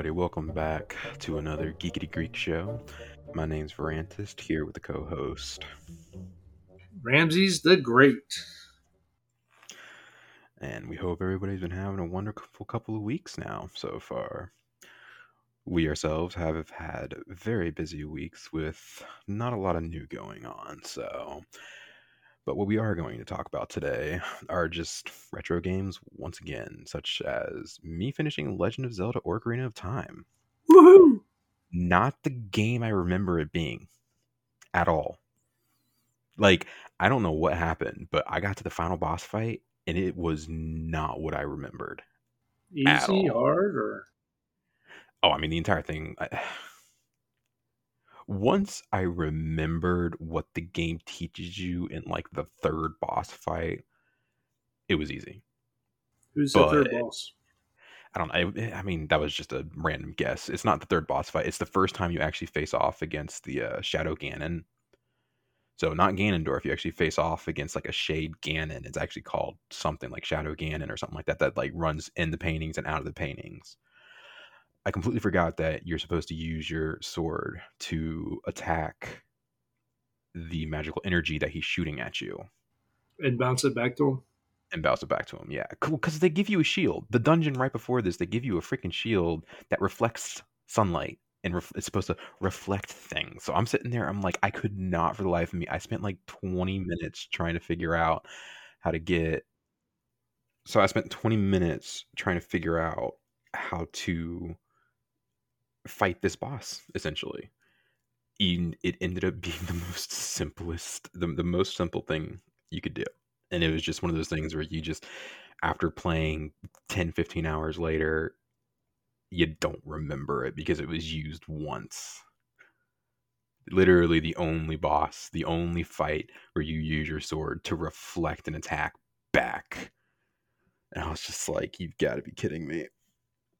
All right, hello everybody. Welcome back to another Geekity Greek show. My name's Verantus here with the co-host, Ramses the Great. and we hope everybody's been having a wonderful couple of weeks now so far. We ourselves have had very busy weeks with not a lot of new going on, so but what we are going to talk about today are just retro games once again, such as me finishing Legend of Zelda Ocarina of Time. Woohoo! Not the game I remember it being at all. Like, I don't know what happened, but I got to the final boss fight and it was not what I remembered. Easy, hard, or Oh, I mean, the entire thing. I, once I remembered what the game teaches you in like the third boss fight, it was easy. who's the third boss? I don't know. I, I mean, that was just a random guess. It's not the third boss fight. It's the first time you actually face off against the uh, Shadow Ganon. So not Ganondorf. You actually face off against like a Shade Ganon. It's actually called something like Shadow Ganon or something like that. That like runs in the paintings and out of the paintings. I completely forgot that you're supposed to use your sword to attack the magical energy that he's shooting at you And bounce it back to him. and bounce it back to him. Yeah, Cool, because they give you a shield. The dungeon right before this, they give you a freaking shield that reflects sunlight and ref- it's supposed to reflect things. So I'm sitting there, I'm like, I could not for the life of me. I spent like 20 minutes trying to figure out how to get. So I spent 20 minutes trying to figure out how to fight this boss, essentially. It ended up being the most simplest, the, the most simple thing you could do. And it was just one of those things where you just after playing 10 15 hours later you don't remember it because it was used once. Literally the only boss the only fight where you use your sword to reflect an attack back. And i was just like you've got to be kidding me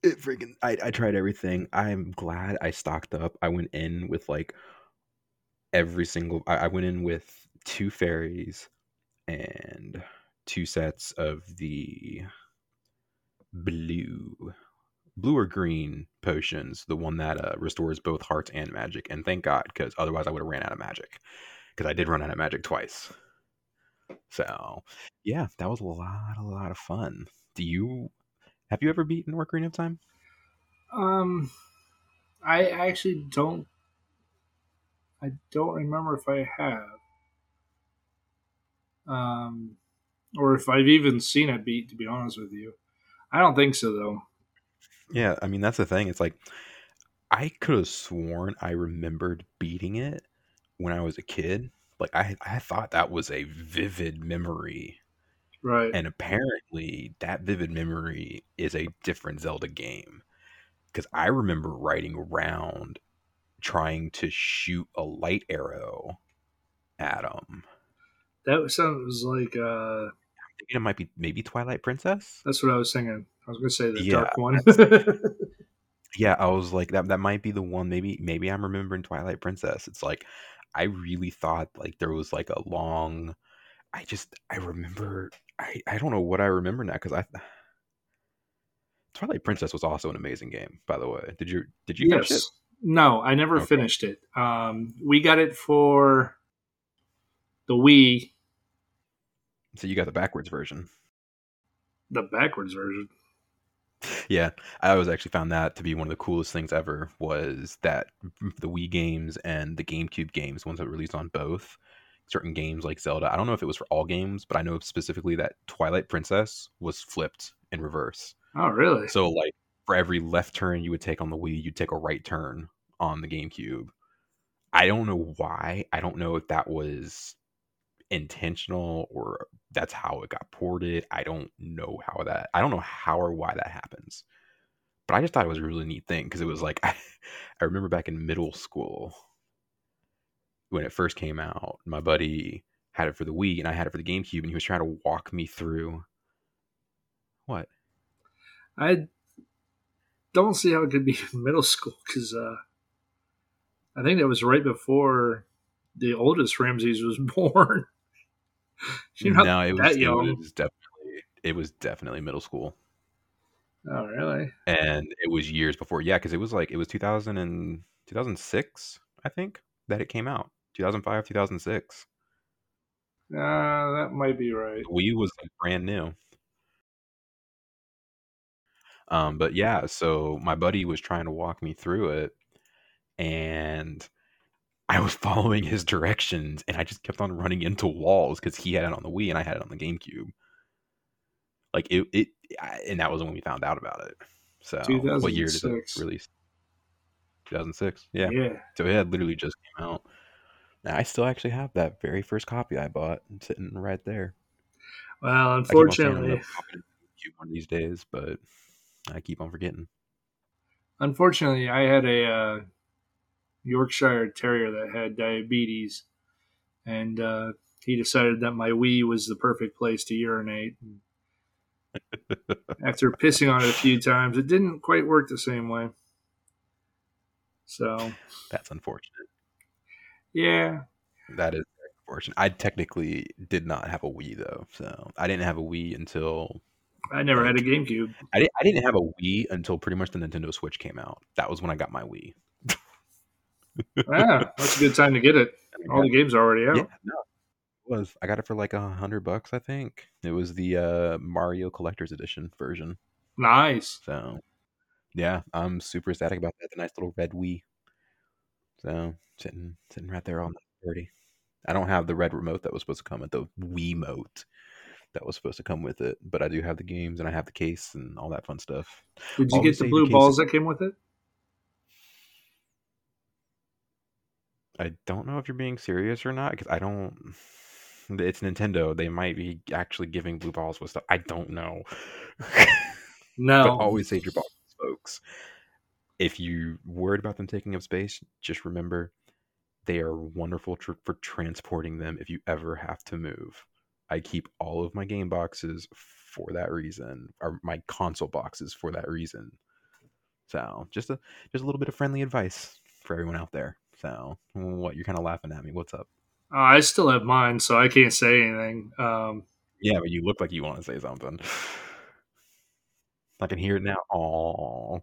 it freaking I, I tried everything. I'm glad i stocked up. I went in with like every single i, I went in with two fairies and two sets of the blue blue or green potions the one that uh, restores both hearts and magic and thank god because otherwise i would have ran out of magic because i did run out of magic twice. So yeah that was a lot a lot of fun. Do you have you ever beaten Ocarina of time Um, I actually don't. I don't remember if I have. Um, or if I've even seen it beat. To be honest with you, I don't think so though. Yeah, I mean that's the thing. It's like I could have sworn I remembered beating it when I was a kid. Like I I thought that was a vivid memory. Right. And apparently that vivid memory is a different Zelda game. Cuz I remember riding around trying to shoot a light arrow at him. that sounds like. Uh, Thinking it might be maybe Twilight Princess. that's what I was thinking. I was going to say the Yeah, dark one. Yeah, I was like that that might be the one maybe maybe I'm remembering Twilight Princess. It's like I really thought like there was like a long I just I remember I I don't know what I remember now cuz I Twilight Princess was also an amazing game, by the way. Did you did you finish it? yes. No, I never Okay. finished it. Um, we got it for the Wii, So you got the backwards version. the backwards version. Yeah, I always actually found that to be one of the coolest things ever was that the Wii games and the GameCube games, ones that were released on both, certain games like Zelda. I don't know if it was for all games, but I know specifically that Twilight Princess was flipped in reverse. Oh, really? So like for every left turn you would take on the Wii, you'd take a right turn on the GameCube. I don't know why. I don't know if that was intentional or that's how it got ported. I don't know how that I don't know how or why that happens. But I just thought it was a really neat thing because it was like I, I remember back in middle school when it first came out, my buddy had it for the Wii and I had it for the GameCube and he was trying to walk me through what? I don't see how it could be middle school because uh, I think that was right before the oldest Ramses was born. She's not no, it was, that it was definitely it was definitely middle school. Oh, really? and it was years before. Yeah, because it was like it was 2000 and 2006, I think, that it came out. 2005, 2006. Uh, that might be right. Wii was like brand new. Um, but yeah, so my buddy was trying to walk me through it, and I was following his directions, and I just kept on running into walls because he had it on the Wii and I had it on the GameCube. Like it, it, I- and that was when we found out about it. So, what year did it release? 2006. Yeah. Yeah. So it had literally just came out. I still actually have that very first copy I bought sitting right there. Well, I keep on unfortunately, gonna pop it in GameCube one of these days, but I keep on forgetting. unfortunately, I had a uh, Yorkshire Terrier that had diabetes, and uh, he decided that my Wii was the perfect place to urinate. After pissing on it a few times, it didn't quite work the same way. So, That's unfortunate. Yeah, That is unfortunate. I technically did not have a Wii though, so I didn't have a Wii until I never had a GameCube. I didn't. I didn't have a Wii until pretty much the Nintendo Switch came out. That was when I got my Wii. Ah, that's a good time to get it. All the games are already out. yeah, no, it was. I got it for like a hundred bucks, I think. It was the uh, Mario Collector's Edition version. Nice. So, yeah, I'm super ecstatic about that. The nice little red Wii. So sitting sitting right there on the thirty. I don't have the red remote that was supposed to come with the Wii mote that was supposed to come with it, but I do have the games and I have the case and all that fun stuff. Did you All the get the save blue balls that came with it? I don't know if you're being serious or not because I don't. It's Nintendo. They might be actually giving blue balls with stuff. I don't know. No. but always save your balls, folks. If you worried about them taking up space, just remember they are wonderful tr- for transporting them if you ever have to move. I keep all of my game boxes for that reason, or my console boxes for that reason. So just a just a little bit of friendly advice for everyone out there. So what you're kind of laughing at me? What's up? Uh, I still have mine, so I can't say anything. Um, Yeah, but you look like you want to say something. I can hear it now. Oh,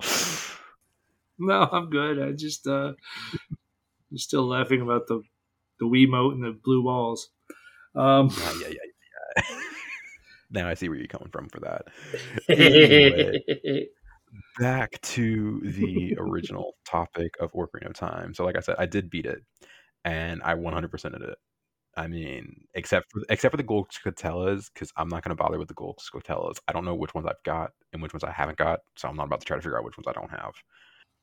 no, I'm good. I just uh, I'm still laughing about the the Wiimote and the blue balls. Um, yeah, yeah, yeah, yeah. now I see where you're coming from for that. Anyway. Back to the original topic of Ocarina of Time. So, like I said, I did beat it, and I 100%ed it. I mean, except for except for the gold Skulltulas, because I'm not going to bother with the gold Skulltulas. I don't know which ones I've got and which ones I haven't got, so I'm not about to try to figure out which ones I don't have.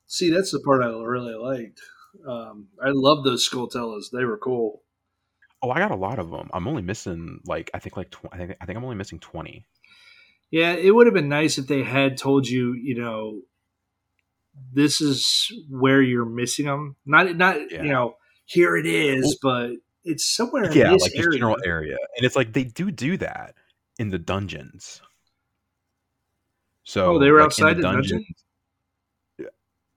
See, that's the part I really liked. Um, I love those Skulltulas. They were cool. Oh, I got a lot of them. I'm only missing like I think like tw- I think I think I'm only missing 20. Yeah, it would have been nice if they had told you, you know, this is where you're missing them. Not, not, Yeah. you know, here it is, but it's somewhere in yeah, this like area. general area, and it's like they do do that in the dungeons. So oh, they were like, outside the dungeon.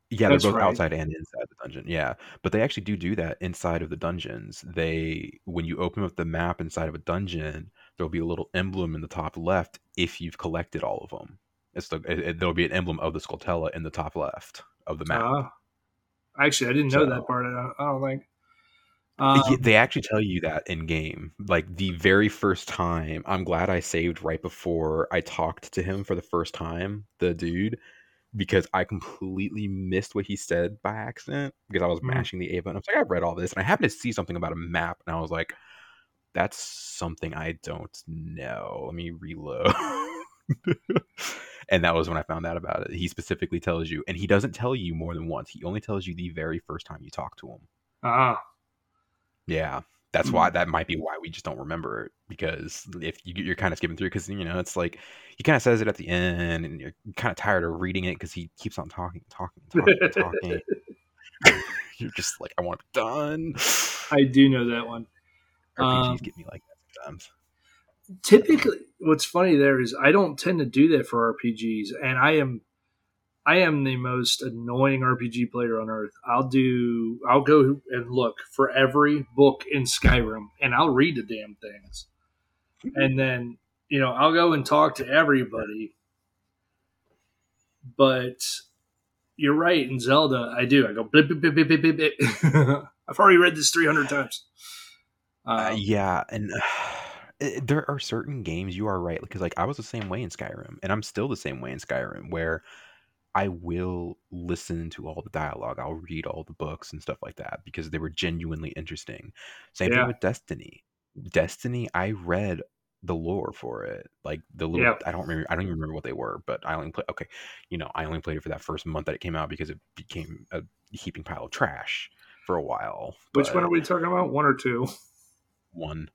Yeah, That's they're both right. outside and inside the dungeon. Yeah, but they actually do do that inside of the dungeons. They when you open up the map inside of a dungeon, there'll be a little emblem in the top left if you've collected all of them. It's the it, it- there'll be an emblem of the Skulltula in the top left of the map. Ah. actually, I didn't know So- that part. I don't, I don't think. Um, they actually tell you that in game. Like the very first time, I'm glad I saved right before I talked to him for the first time, the dude, because I completely missed what he said by accident because I was Mhm. mashing the A button. I was like, I've read all this, and I happened to see something about a map, and I was like, that's something I don't know. Let me reload. and that was when I found out about it. He specifically tells you, and he doesn't tell you more than once. He only tells you the very first time you talk to him. ah, Yeah, that's why that might be why we just don't remember it because if you, you're kind of skipping through because you know it's like he kind of says it at the end and you're kind of tired of reading it because he keeps on talking, talking, talking, talking. you're just like, I want to be done. I do know that one. RPGs Um, get me like that sometimes. typically what's funny there is i don't tend to do that for rpgs and i am i am the most annoying rpg player on earth i'll do i'll go and look for every book in skyrim and i'll read the damn things and then you know i'll go and talk to everybody but you're right. In Zelda, I do. I go blip, blip, blip, blip, blip, blip. I've already read this 300 times. Uh, Um, yeah, and uh, there are certain games you are right because like I was the same way in Skyrim, and I'm still the same way in Skyrim, where I will listen to all the dialogue, I'll read all the books and stuff like that because they were genuinely interesting. Same thing with Destiny. Destiny, I read the lore for it, like the little. Yeah. I don't remember. I don't even remember what they were, but I only play. Okay, you know, I only played it for that first month that it came out because it became a heaping pile of trash for a while. Which one are we talking about? One or two? One.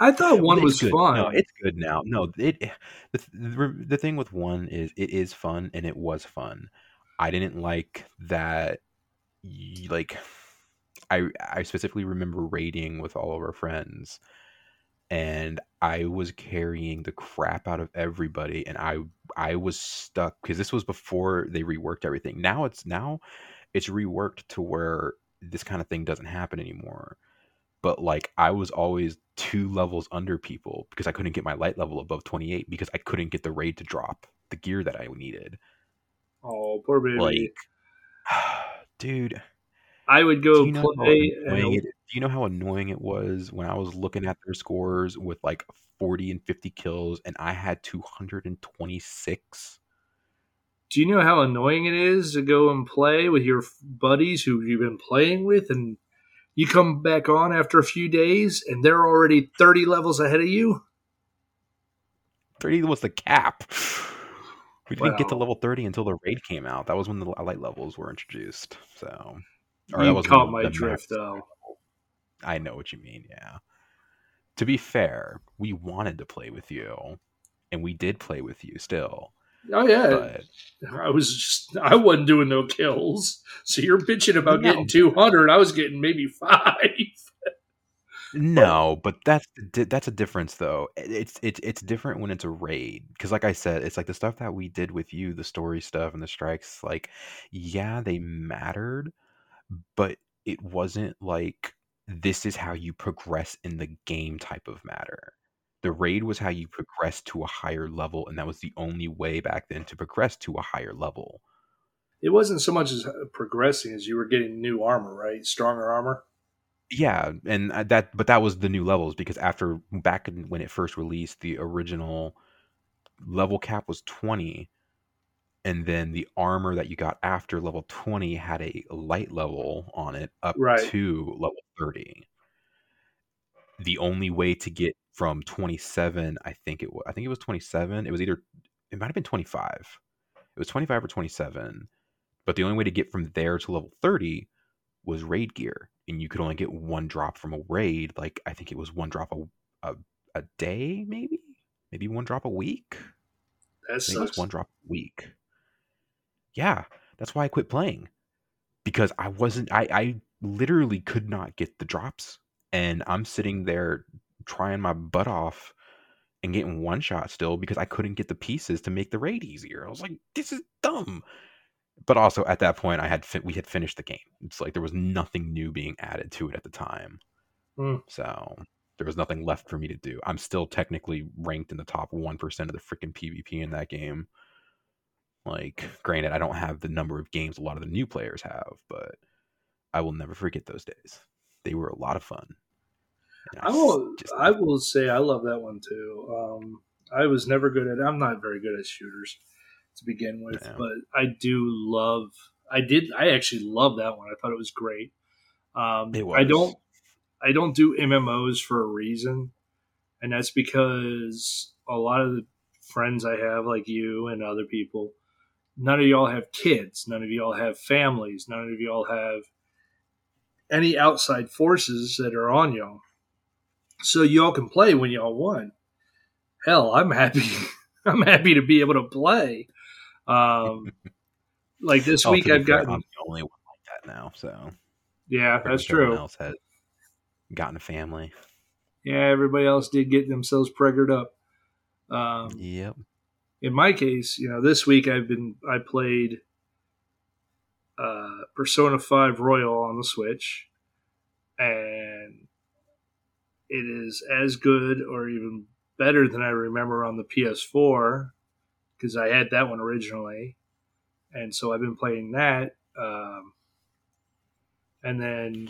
I thought one It's was good. fun. No, it's good now. No, it eh, the, the the thing with one is it is fun and it was fun. I didn't like that. Like, I I specifically remember raiding with all of our friends, and I was carrying the crap out of everybody, and I I was stuck because this was before they reworked everything. Now it's now it's reworked to where this kind of thing doesn't happen anymore but like I was always two levels under people because I couldn't get my light level above 28 because I couldn't get the raid to drop the gear that I needed. oh, poor baby. Like, dude, I would go how play. annoying it, do you know how annoying it was when I was looking at their scores with like 40 and 50 kills and I had 226? do you know how annoying it is to go and play with your buddies who you've been playing with, and you come back on after a few days and they're already thirty levels ahead of you? 30 was the cap. We didn't get to level 30 until the raid came out. That was when the light levels were introduced. So, or that You was caught my drift, though. I know what you mean, yeah. To be fair, we wanted to play with you, and we did play with you still. Oh yeah, But I was just I wasn't doing no kills. So you're bitching about No. getting two hundred. I was getting maybe five. no, but that's that's a difference though. It's it's it's different when it's a raid because, like I said, it's like the stuff that we did with you, the story stuff and the strikes. Like, yeah, they mattered, but it wasn't like this is how you progress in the game type of matter. The raid was how you progressed to a higher level, and that was the only way back then to progress to a higher level. It wasn't so much as progressing as you were getting new armor, right? Stronger armor. Yeah, and uh, that, but that was the new levels because after back when it first released, the original level cap was twenty, and then the armor that you got after level twenty had a light level on it up Right. to level thirty. The only way to get from twenty seven, I think it was, I think it was twenty seven. It was either, it might have been twenty five. It was twenty five or twenty seven, but the only way to get from there to level thirty was raid gear and you could only get one drop from a raid like i think it was one drop a, a, a day maybe maybe one drop a week That I it was one drop a week yeah that's why i quit playing because i wasn't i i literally could not get the drops and i'm sitting there trying my butt off and getting one shot still because i couldn't get the pieces to make the raid easier. I was like this is dumb. But also at that point i had fi- we had finished the game. It's like there was nothing new being added to it at the time. Hmm. so there was nothing left for me to do. I'm still technically ranked in the top 1% of the freaking pvp in that game. Like granted i don't have the number of games a lot of the new players have but i will never forget those days. They were a lot of fun I will. just- I will say I love that one too. Um, I was never good at. I'm not very good at shooters to begin with, Yeah. but I do love. I did. I actually love that one. I thought it was great. Um, It I don't. I don't do MMOs for a reason, and that's because a lot of the friends I have, like you and other people, none of y'all have kids. None of y'all have families. None of y'all have any outside forces that are on y'all. So y'all can play when y'all want. Hell, I'm happy. I'm happy to be able to play. Um, like this week, I've fair, gotten. I'm the only one like that now so Yeah, that's true. else has gotten a family Yeah, everybody else did get themselves preggered up. Um, yep in my case, you know, this week I've been I played uh, Persona Five Royal on the Switch, and it is as good or even better than I remember on the PS4 because I had that one originally. and so I've been playing that. Um, and then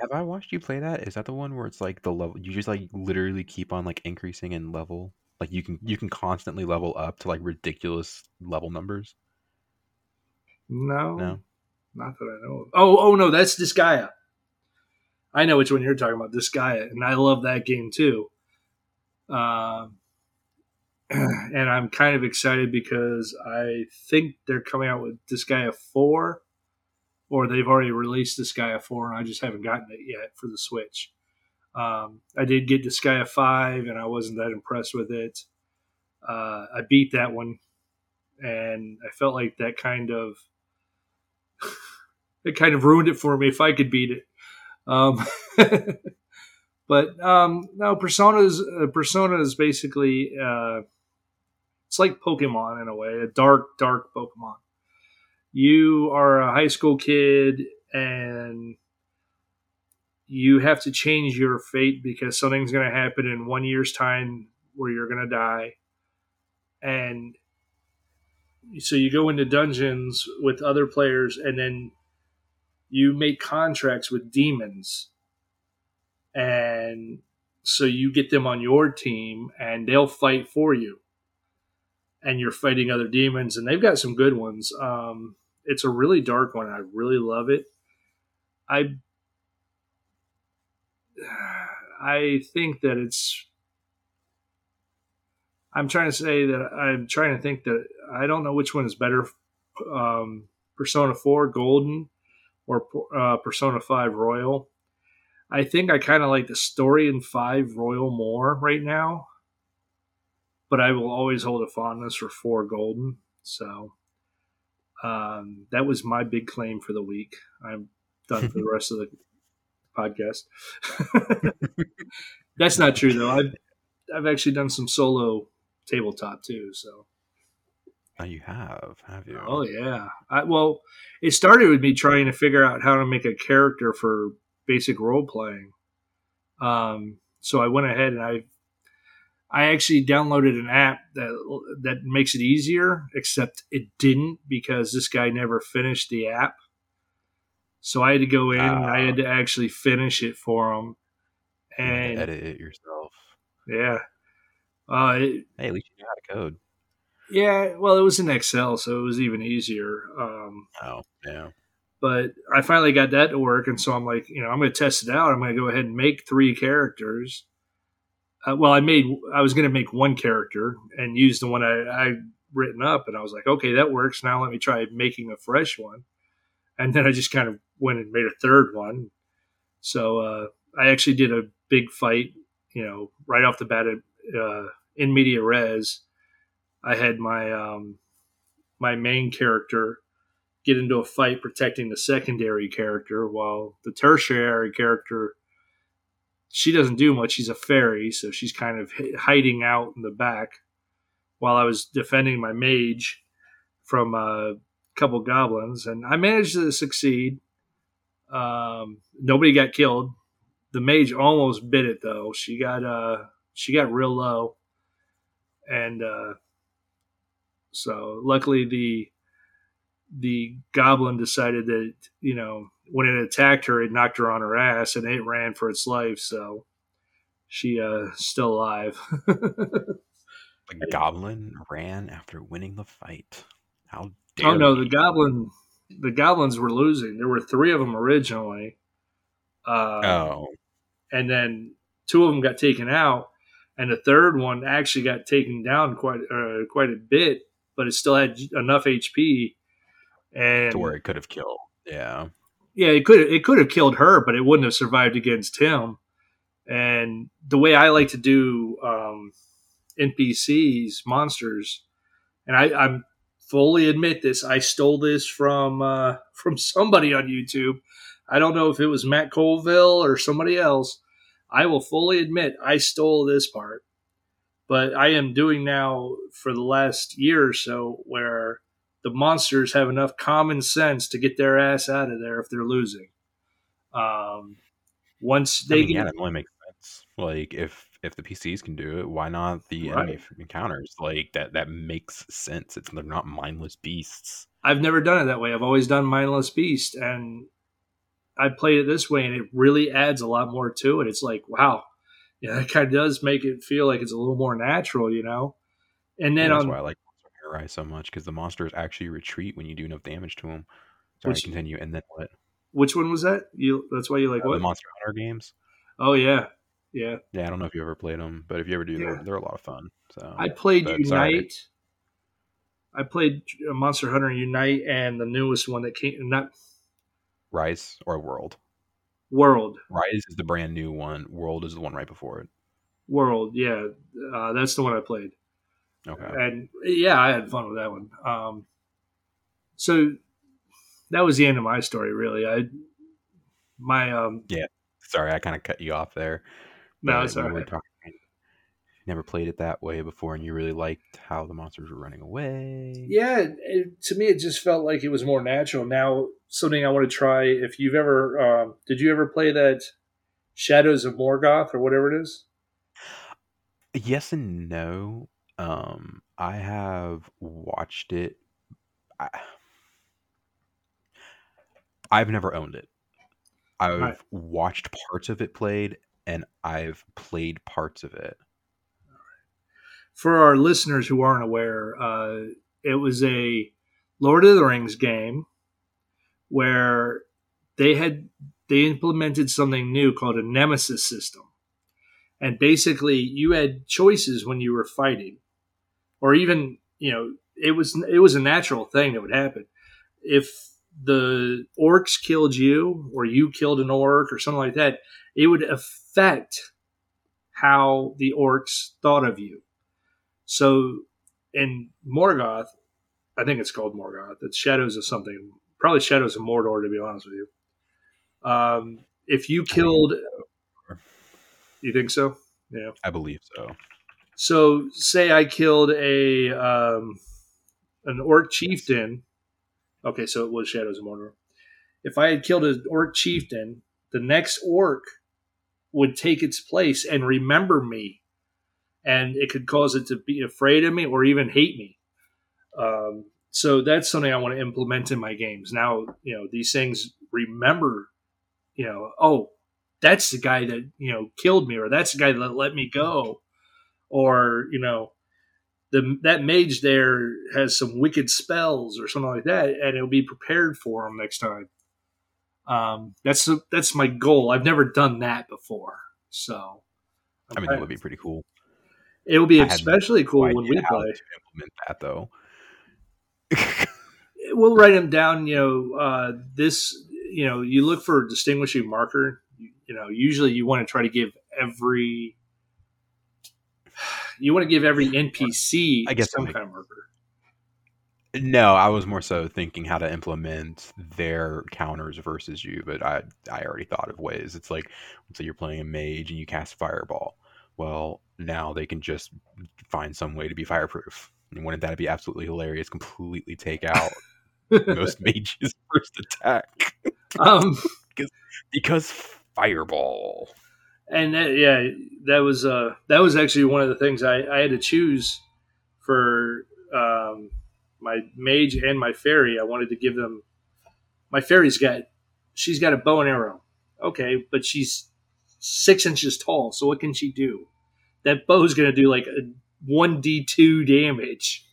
Have I watched you play that? Is that the one where it's like the level you just like literally keep on like increasing in level? Like you can you can constantly level up to like ridiculous level numbers. no, No. not that I know of. Oh, oh no, that's Disgaea. I know which one you're talking about, this guy, and I love that game too. Um, and I'm kind of excited because I think they're coming out with Disgaea four, or they've already released Disgaea four, and I just haven't gotten it yet for the Switch. Um, I did get Disgaea five, and I wasn't that impressed with it. Uh, I beat that one, and I felt like that kind of it kind of ruined it for me if I could beat it. Um, but um, no, Persona's uh, Persona is basically uh, it's like Pokemon in a way, a dark, dark Pokemon. You are a high school kid and you have to change your fate because something's going to happen in one year's time where you're going to die. And so you go into dungeons with other players and then you make contracts with demons. And so you get them on your team and they'll fight for you. And you're fighting other demons, and they've got some good ones. Um, it's a really dark one. I really love it. I I think that it's. I'm trying to say that I'm trying to think that I don't know which one is better, um, Persona Four Golden or uh, Persona Five Royal. I think I kind of like the story in Five Royal more right now, but I will always hold a fondness for Four Golden. So um, that was my big claim for the week. I'm done for the rest of the podcast. That's not true though. I've I've actually done some solo tabletop too. So Oh, you have, have you? oh yeah. I, well, it started with me trying to figure out how to make a character for basic role playing. Um, so I went ahead and I I actually downloaded an app that that makes it easier, except it didn't because this guy never finished the app. So I had to go in and I had to actually finish it for him. You had to And edit it yourself. yeah, uh, it, Hey, at least you know how to code. Yeah. Well, it was in Excel, so it was even easier. Um, Oh, yeah. but I finally got that to work, and so I'm like, you know, I'm going to test it out. I'm going to go ahead and make three characters. Uh, well, I made, I was going to make one character and use the one I, I written up, and I was like, okay, that works. Now let me try making a fresh one, and then I just kind of went and made a third one. So uh, I actually did a big fight, you know, right off the bat uh, in media res. I had my um, my main character get into a fight protecting the secondary character while the tertiary character she doesn't do much. She's a fairy so she's kind of hiding out in the back while i was defending my mage from a couple goblins and i managed to succeed. Um, nobody got killed. The mage almost bit it though. She got uh she got real low and uh so luckily the the goblin decided that you know when it attacked her it knocked her on her ass and it ran for its life so she uh still alive The goblin ran after winning the fight. How dare oh no he. the goblin the goblins were losing there were three of them originally uh, Oh, and then two of them got taken out and the third one actually got taken down quite uh, quite a bit but it still had enough hp and to where it could have killed. Yeah. yeah, it could it could have killed her, but it wouldn't have survived against him. And the way I like to do um, NPCs, monsters, and I, I'm fully admit this, I stole this from uh, from somebody on YouTube. I don't know if it was Matt Colville or somebody else. I will fully admit I stole this part, but I am doing now for the last year or so where the monsters have enough common sense to get their ass out of there if they're losing. Um, once I they mean, get, yeah, that only makes sense. Like if if the PCs can do it, why not the Right. enemy encounters? Like that that makes sense. It's they're not mindless beasts. I've never done it that way. I've always done mindless beast, and I played it this way, and it really adds a lot more to it. It's like, wow, yeah, it kind of does make it feel like it's a little more natural, you know. And then Yeah, that's on why I like Monster Hunter Rise so much because the monsters actually retreat when you do enough damage to them. Sorry, Which- continue. And then what? which one was that? You that's why you like Uh, the what? Monster Hunter games. Oh yeah, yeah. Yeah, I don't know if you ever played them, but if you ever do, they're, they're a lot of fun. So I played But sorry. Unite. I played uh, Monster Hunter Unite and the newest one that came, not Rise or World. World. Rise is the brand new one. World is the one right before it. World, yeah, uh, that's the one I played. Okay. and yeah, I had fun with that one. Um, so that was the end of my story. Really, I my um yeah. Sorry, I kind of cut you off there. no, you all were talking- never played it that way before, and you really liked how the monsters were running away. Yeah, it, to me, it just felt like it was more natural. Now, something I want to try. If you've ever, um, did you ever play that Shadows of Morgoth or whatever it is? Yes and no. Um, I have watched it. I, I've never owned it. I've Right. watched parts of it played, and I've played parts of it. For our listeners who aren't aware, uh, it was a Lord of the Rings game where they had they implemented something new called a nemesis system. And basically you had choices when you were fighting. Or even, you know, it was it was a natural thing that would happen. If the orcs killed you or you killed an orc or something like that, it would affect how the orcs thought of you. So in Morgoth, I think it's called Morgoth. It's Shadows of something. Probably Shadows of Mordor, to be honest with you. Um, if you killed, you think so? Yeah. I believe so. So say I killed a um, an orc chieftain. Okay, so it was Shadows of Mordor. If I had killed an orc chieftain, the next orc would take its place and remember me, and it could cause it to be afraid of me or even hate me. Um, so that's something I want to implement in my games. Now, you know, these things remember, you know, oh, that's the guy that you know killed me, or that's the guy that let me go or you know the that mage there has some wicked spells or something like that and it'll be prepared for him next time um that's that's my goal i've never done that before so I mean, that would be pretty cool. It will be especially cool when we play to implement that though. we'll write them down you know uh this you know you look for a distinguishing marker you, you know usually you want to try to give every you want to give every npc I guess some kind of marker No, I was more so thinking how to implement their counters versus you, but I I already thought of ways. It's like let's say you're playing a mage and you cast fireball. Well, now they can just find some way to be fireproof. And wouldn't that be absolutely hilarious? Completely take out most mages' first attack um because fireball. and that, yeah, that was uh, that was actually one of the things I, I had to choose for um, my mage and my fairy. I wanted to give them my fairy's got she's got a bow and arrow, okay, but she's six inches tall. So what can she do? That bow's going to do like a one d two damage,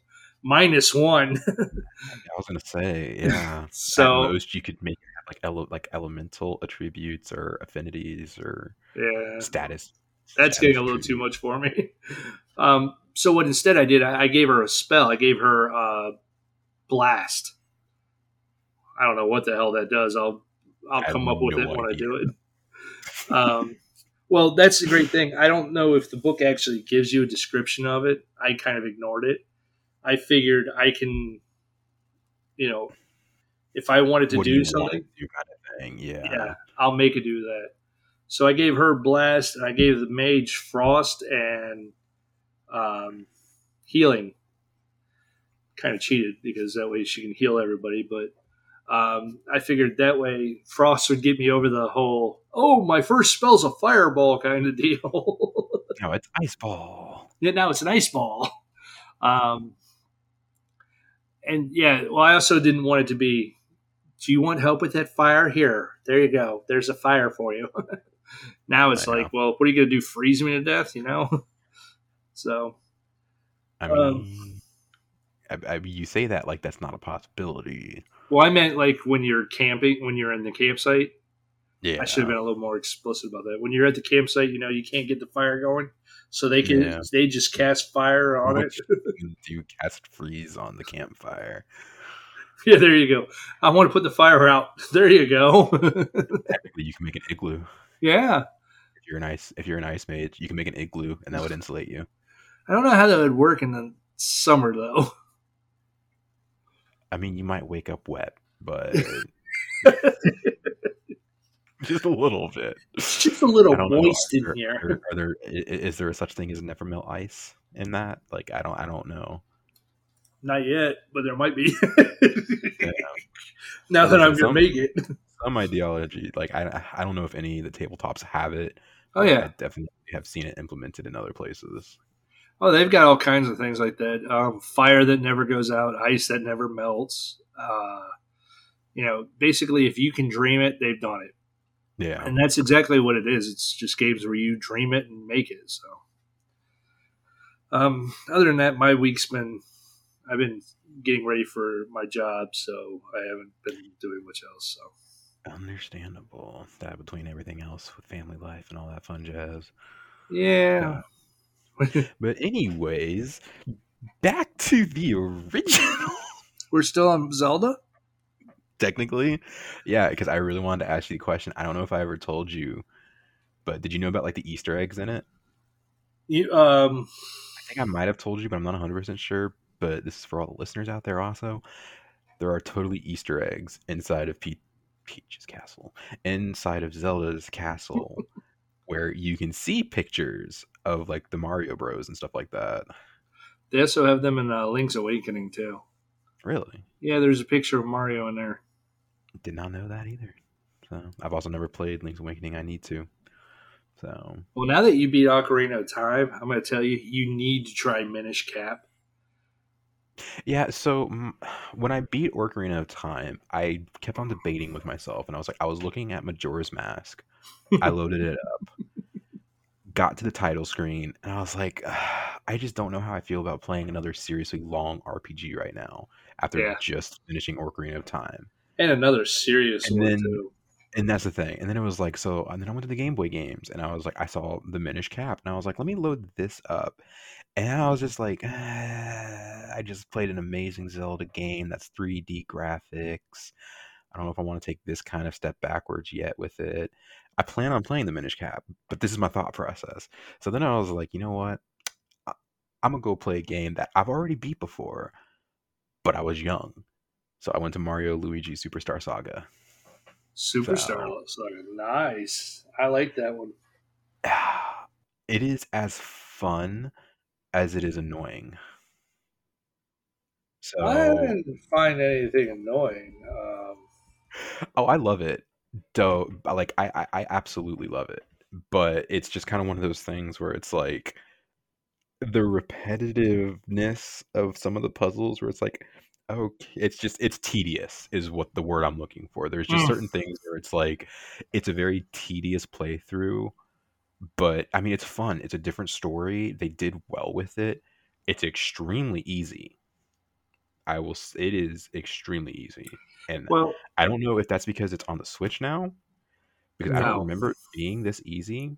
minus one. I was gonna say, yeah. So- At most, you could make like ele- like elemental attributes or affinities or yeah, status. that's status getting a little too much for me. Um, so what instead I did, I, I gave her a spell. I gave her uh, blast. I don't know what the hell that does. I'll I'll I come up with it when I do it. Um, well, that's the great thing. I don't know if the book actually gives you a description of it. I kind of ignored it. I figured I can, you know, if I wanted to What do, you something, do kind of thing. Yeah. yeah, I'll make it do that. So I gave her blast, and I gave the mage frost and um, healing. Kind of cheated because that way she can heal everybody, but um, I figured that way frost would get me over the whole "oh, my first spell's a fireball" kind of deal. No, it's ice ball. Yeah, now it's an ice ball. Um, and yeah, well, I also didn't want it to be. Do you want help with that fire? Here, there you go. There's a fire for you. now it's like, well, what are you gonna do? Freeze me to death? You know? so I Um, mean, I, I, you say that like that's not a possibility. Well, I meant like when you're camping, when you're in the campsite. Yeah, I should have been a little more explicit about that. When you're at the campsite, you know you can't get the fire going, so they can Yeah. they just cast fire on it. you cast freeze on the campfire. yeah, there you go. I want to put the fire out. There you go. Technically, you can make an igloo. yeah, If you're an ice, if you're an ice mage, you can make an igloo, and that would insulate you. I don't know how that would work in the summer though. I mean, you might wake up wet, but just a little bit. It's just a little moist in here. Are, are there? Is there such thing as never melt ice in that? Like, I don't. I don't know. Not yet, but there might be. Yeah. now that I'm Some- gonna make it. Some ideology, like I, I don't know if any of the tabletops have it. Oh yeah. I definitely have seen it implemented in other places. Oh, they've got all kinds of things like that. Um, fire that never goes out, ice that never melts. Uh, you know, basically, if you can dream it, they've done it, Yeah, and that's exactly what it is. It's just games where you dream it and make it. So, um, other than that, my week's been I've been getting ready for my job, so I haven't been doing much else. So, understandable. That between everything else with family life and all that fun jazz. yeah, But anyways, back to the original. we're still on Zelda. Technically, yeah, because I really wanted to ask you the question. I don't know if I ever told you, but did you know about like the Easter eggs in it? You, um, I think I might have told you, but I'm not 100 percent sure. But this is for all the listeners out there. Also, there are totally Easter eggs inside of Pe- Peach's castle, inside of Zelda's castle, where you can see pictures of like the Mario Bros and stuff like that. they also have them in uh, Link's Awakening too. Really, Yeah, there's a picture of Mario in there. did not know that either. So I've also never played Link's Awakening. I need to. So Well, now that you beat Ocarina of Time, I'm going to tell you, you need to try Minish Cap. Yeah, so when I beat Ocarina of Time, I kept on debating with myself, and I was like, I was looking at Majora's Mask. I loaded it up, got to the title screen, and I was like, "Ah, I just don't know how I feel about playing another seriously long RPG right now after Yeah. just finishing Ocarina of Time. And another serious And one, then- too. And that's the thing. And then it was like, so, and then I went to the Game Boy games, and I was like, I saw the Minish Cap, and I was like, let me load this up. And I was just like, ah, I just played an amazing Zelda game that's 3D graphics. I don't know if I want to take this kind of step backwards yet with it. I plan on playing the Minish Cap, but this is my thought process. So then I was like, you know what? I'm gonna go play a game that I've already beat before, but I was young. So I went to Mario Luigi Superstar Saga. Superstar Saga. Nice. I like that one. it is as fun as it is annoying. So, I didn't find anything annoying. Um, oh, I love it. Though, like, I, I, I absolutely love it. But it's just kind of one of those things where it's like the repetitiveness of some of the puzzles, where it's like, okay, it's just it's tedious, is what the word I'm looking for. There's just Mm. certain things where it's like it's a very tedious playthrough but I mean, it's fun. It's a different story. They did well with it. It's extremely easy. I will. It is extremely easy, and well, I don't know if that's because it's on the Switch now, because I don't remember it being this easy.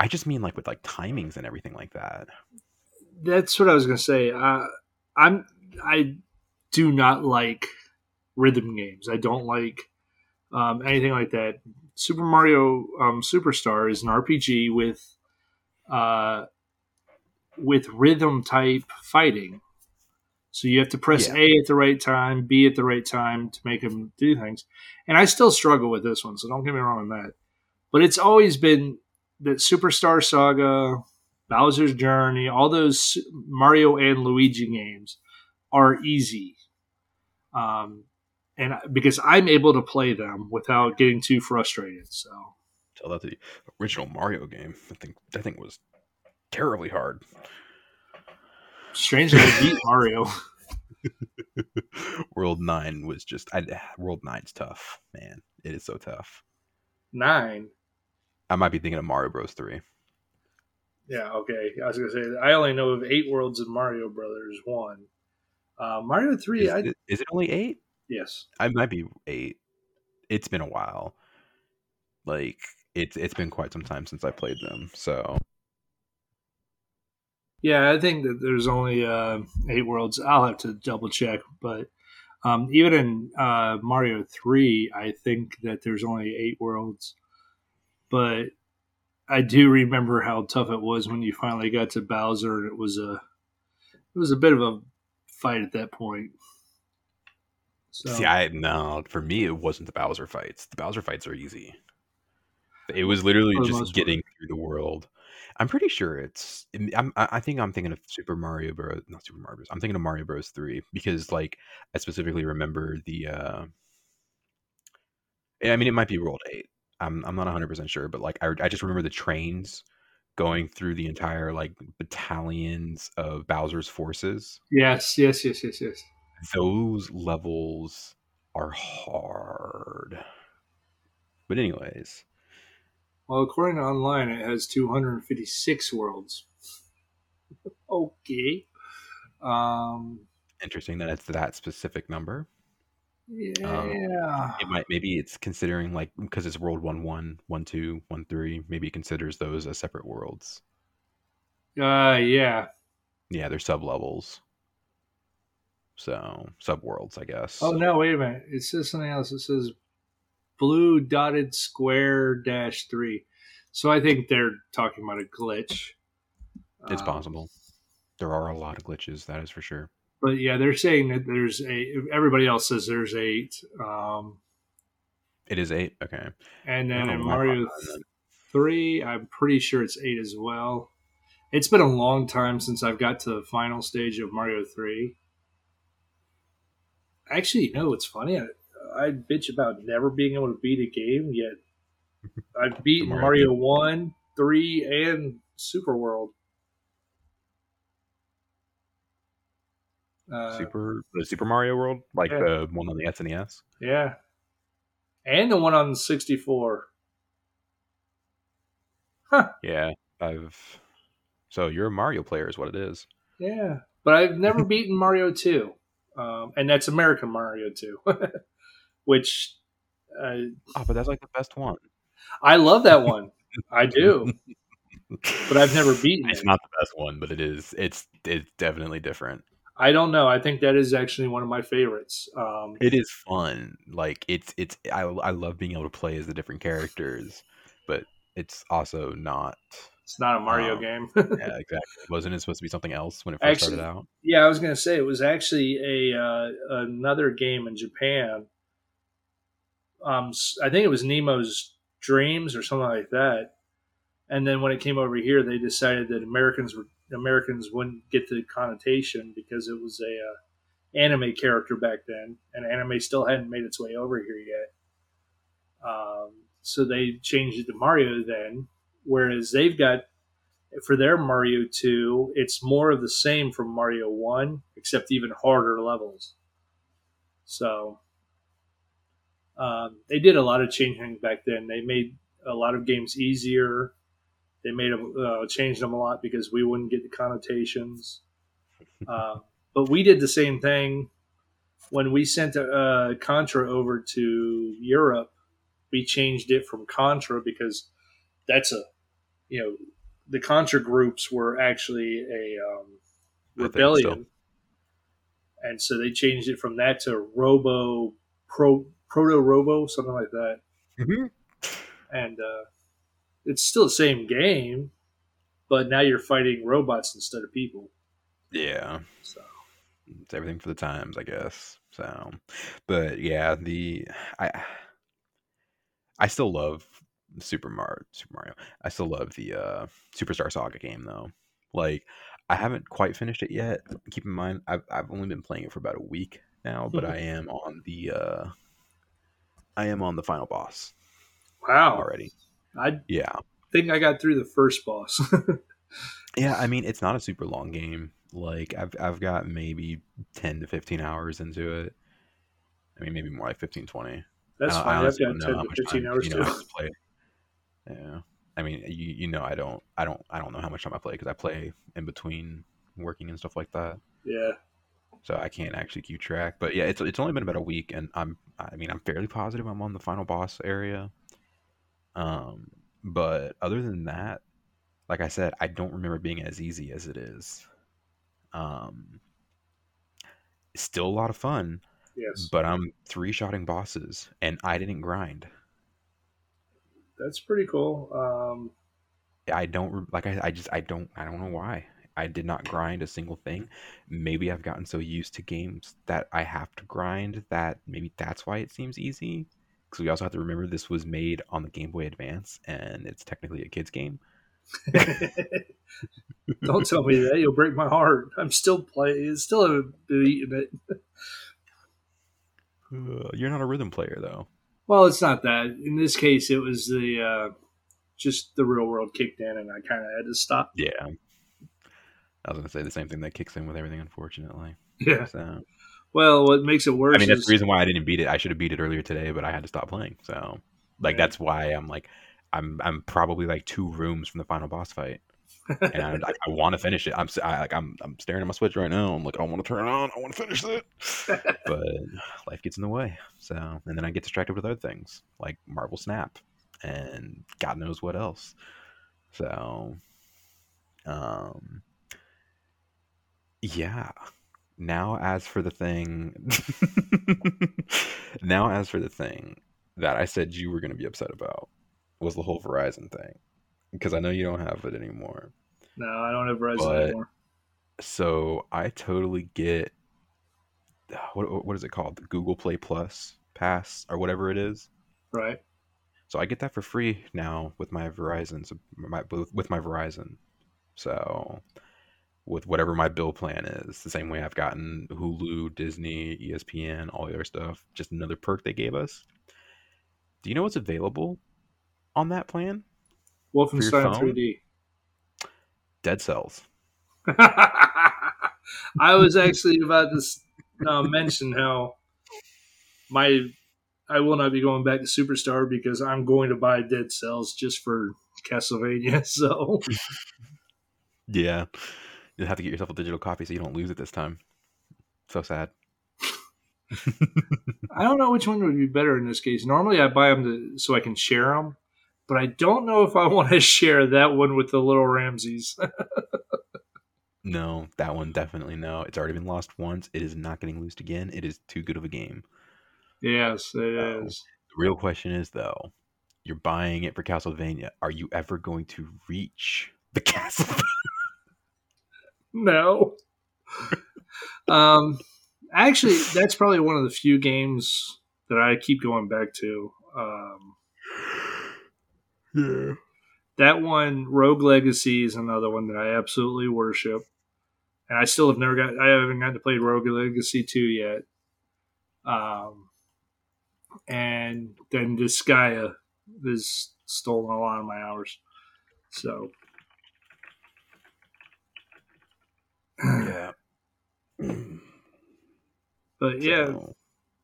I just mean like with like timings and everything like that. that's what I was going to say. Uh, I'm I do not like rhythm games. I don't like um, anything like that. Super Mario um, Superstar is an RPG with uh, with rhythm type fighting. So you have to press Yeah. A at the right time, B at the right time to make them do things. And I still struggle with this one, so don't get me wrong on that. But it's always been that Superstar Saga, Bowser's Journey, all those Mario and Luigi games are easy. Um, and because I'm able to play them without getting too frustrated. So Tell that the original Mario game. I think that thing was terribly hard. Strange that I beat Mario. World Nine was just I, World Nine's tough, man. It is so tough. Nine. I might be thinking of Mario Bros. Three. Yeah, okay. I was gonna say I only know of eight worlds in Mario Brothers one. Uh, Mario three, Is, I it- is it only eight? yes. I might be eight. It's been a while. Like it's it's been quite some time since I played them. So Yeah, I think that there's only uh, eight worlds. I'll have to double check, but um, even in uh, Mario three, I think that there's only eight worlds. But I do remember how tough it was when you finally got to Bowser, and it was a it was a bit of a fight at that point. So see, I no for me it wasn't the Bowser fights. The Bowser fights are easy. It was literally just most part. getting through the world. I'm pretty sure it's. I'm, I I think I'm thinking of Super Mario Bros. Not Super Mario Bros. I'm thinking of Mario Bros. Three because like I specifically remember the. uh I mean, it might be World Eight. I'm I'm not 100 percent sure, but like I I just remember the trains going through the entire like battalions of Bowser's forces. yes, yes, yes, yes, yes. Those levels are hard. But anyways, Well, according to online, it has 256 worlds. okay. Um, interesting that it's that specific number. yeah. It might maybe it's considering like because it's world one one, one two, one three. Maybe it considers those as separate worlds. Uh, yeah. Yeah, they're sub levels. So sub worlds, I guess. Oh no! Wait a minute. It says something else. It says blue dotted square dash three. So I think they're talking about a glitch. it's Um, possible. There are a lot of glitches, that is for sure. but yeah, they're saying that there's a. Everybody else says there's eight. Um, It is eight. Okay. and then in Mario I'm on that. three, I'm pretty sure it's eight as well. It's been a long time since I've got to the final stage of Mario three. Actually, no, it's funny. I, bitch about never being able to beat a game yet. I've beaten Mario Mario one, three, and Super World. Uh, Super the Super Mario World, like yeah. the one on the SNES. Yeah, and the one on sixty four. Huh. Yeah, I've. So you're a Mario player, is what it is. Yeah, but I've never beaten Mario two, um, and that's American Mario two, which uh, Oh, but that's like the best one. I love that one. I do, but I've never beaten It's it. not the best one, but it is. It's it's definitely different. I don't know. I think that is actually one of my favorites. Um, It is fun. Like it's it's. I I love being able to play as the different characters, but it's also not. it's not a Mario Um, game. Yeah, exactly. Wasn't it supposed to be something else when it first Actually- started out? yeah, I was gonna say it was actually a uh, another game in Japan. Um, I think it was Nemo's Dreams or something like that. And then when it came over here, they decided that Americans were Americans wouldn't get the connotation because it was a uh, anime character back then, and anime still hadn't made its way over here yet. Um, so they changed it to Mario then, whereas they've got for their Mario 2, it's more of the same from Mario 1, except even harder levels. So um, they did a lot of changing back then. They made a lot of games easier. They made them, uh, changed them a lot because we wouldn't get the connotations. Uh, but we did the same thing when we sent uh, Contra over to Europe. We changed it from Contra because that's a, you know, the Contra groups were actually a um, rebellion, and so they changed it from that to Robo Pro Proto Robo something like that, Mhm. and uh, it's still the same game, but now you're fighting robots instead of people. Yeah, So it's everything for the times, I guess. So, but yeah, the I I still love Super Mario. Super Mario. I still love the uh, Superstar Saga game though. Like, I haven't quite finished it yet. Keep in mind, I've I've only been playing it for about a week now, but I am on the uh, I am on the final boss wow, already. I Yeah, think I got through the first boss. Yeah, I mean it's not a super long game. Like I've I've got maybe ten to fifteen hours into it. I mean maybe more like 15, 20. That's I, I fine. I've got don't ten to fifteen time hours you know too. Yeah, I mean you you know I don't I don't I don't know how much time I play because I play in between working and stuff like that. Yeah. So I can't actually keep track. But yeah, it's it's only been about a week, and I'm I mean I'm fairly positive I'm on the final boss area. Um, but other than that, like I said, I don't remember being as easy as it is. Um, still a lot of fun, Yes. but I'm three shotting bosses, and I didn't grind. That's pretty cool. Um, I don't like I, I just I don't I don't know why. I did not grind a single thing. Maybe I've gotten so used to games that I have to grind that maybe that's why it seems easy. Because we also have to remember this was made on the Game Boy Advance and it's technically a kid's game. don't tell me that. You'll break my heart. I'm still playing. Still haven't it. Uh, you're not a rhythm player though. Well, it's not that. In this case, it was the uh, just the real world kicked in, and I kind of had to stop. Yeah. I was gonna say the same thing that kicks in with everything, unfortunately. Yeah. So Well, what makes it worse I mean that's is the reason why I didn't beat it. I should have beat it earlier today, but I had to stop playing. So like Yeah. that's why I'm like I'm I'm probably like two rooms from the final boss fight. and I, I, I want to finish it. I'm I, like I'm I'm staring at my Switch right now. I'm like I want to turn it on. I want to finish it, but life gets in the way. So and then I get distracted with other things like Marvel Snap and God knows what else. So, um, yeah. Now as for the thing, now as for the thing that I said you were going to be upset about was the whole Verizon thing because I know you don't have it anymore. no, I don't have Verizon But- anymore. So I totally get what what is it called? The Google Play Plus pass or whatever it is. Right. So I get that for free now with my Verizon, so my with with my Verizon. So with whatever my bill plan is, the same way I've gotten Hulu, Disney, ESPN, all the other stuff, just another perk they gave us. Do you know what's available on that plan? Wolfenstein phone? 3D. Dead Cells. I was actually about to uh, mention how my I will not be going back to Superstar because I'm going to buy Dead Cells just for Castlevania. So Yeah. You'll have to get yourself a digital copy so you don't lose it this time. So sad. I don't know which one would be better in this case. Normally, I buy them to, so I can share them, but I don't know if I want to share that one with the little Ramses. No, that one definitely no. It's already been lost once. It is not getting loosed again. It is too good of a game. yes, it Oh. is. The real question is though, you're buying it for Castlevania. Are you ever going to reach the castle? No. um, actually, that's probably one of the few games that I keep going back to. Um, yeah. that one, Rogue Legacy, is another one that I absolutely worship, and I still have never got. I haven't gotten to play Rogue Legacy two yet. Um, and then Disgaea has stolen a lot of my hours. So Yeah. but yeah, So-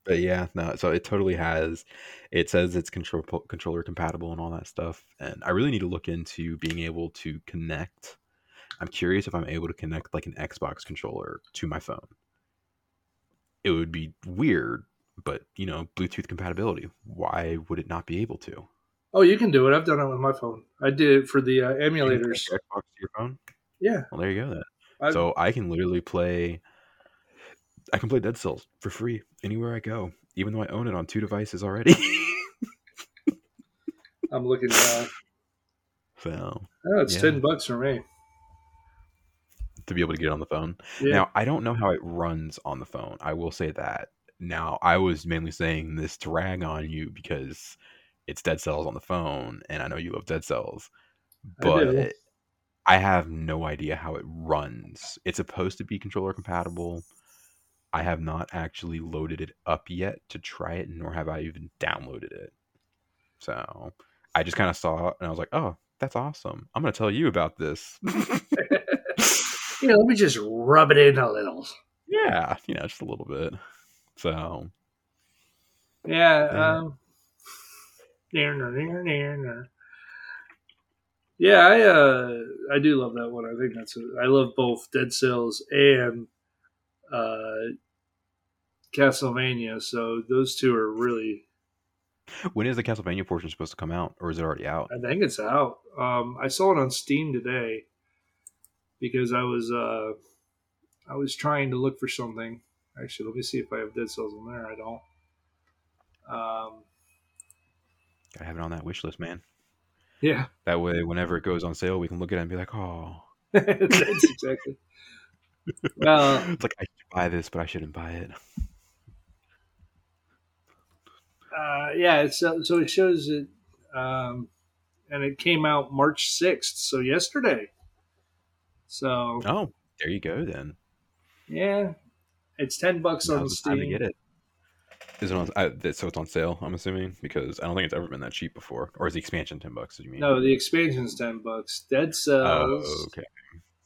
but yeah, no. So it totally has. It says it's control controller compatible and all that stuff. And I really need to look into being able to connect. I'm curious if I'm able to connect like an Xbox controller to my phone. It would be weird, but you know, Bluetooth compatibility. Why would it not be able to? oh, you can do it. I've done it with my phone. I did it for the uh, emulators. Xbox to your phone. Yeah, Well, there you go. Then. I, so I can literally play. I can play Dead Cells for free anywhere I go, even though I own it on two devices already. I'm looking down. so Oh, it's Yeah. ten bucks for me. to be able to get it on the phone. Yeah. Now I don't know how it runs on the phone. I will say that. Now I was mainly saying this to rag on you because it's Dead Cells on the phone, and I know you love Dead Cells, but I have no idea how it runs. It's supposed to be controller compatible. I have not actually loaded it up yet to try it, nor have I even downloaded it. So I just kind of saw it and I was like, oh, that's awesome. I'm gonna tell you about this. You know, let me just rub it in a little. yeah, you know, just a little bit. So Yeah. Yeah. Um, near, near, near, near. Yeah, I uh, I do love that one. I think that's. A, I love both Dead Cells and uh, Castlevania. So those two are really. when is the Castlevania portion supposed to come out, or is it already out? I think it's out. Um, I saw it on Steam today because I was uh, I was trying to look for something. Actually, let me see if I have Dead Cells on there. I don't. Um, Gotta have it on that wish list, man. Yeah, That way, whenever it goes on sale, we can look at it and be like, "Oh, that's exactly. Well, it's like I should buy this, but I shouldn't buy it." uh, yeah, it's, so so it shows it, um, and it came out March sixth, so yesterday. So Oh, there you go then. yeah, it's ten bucks on Now's time to Steam. get it. Is it on? I, so it's on sale. I'm assuming because I don't think it's ever been that cheap before. Or is the expansion ten bucks? Did you mean? No, the expansion's ten bucks. Dead Cells Oh, okay.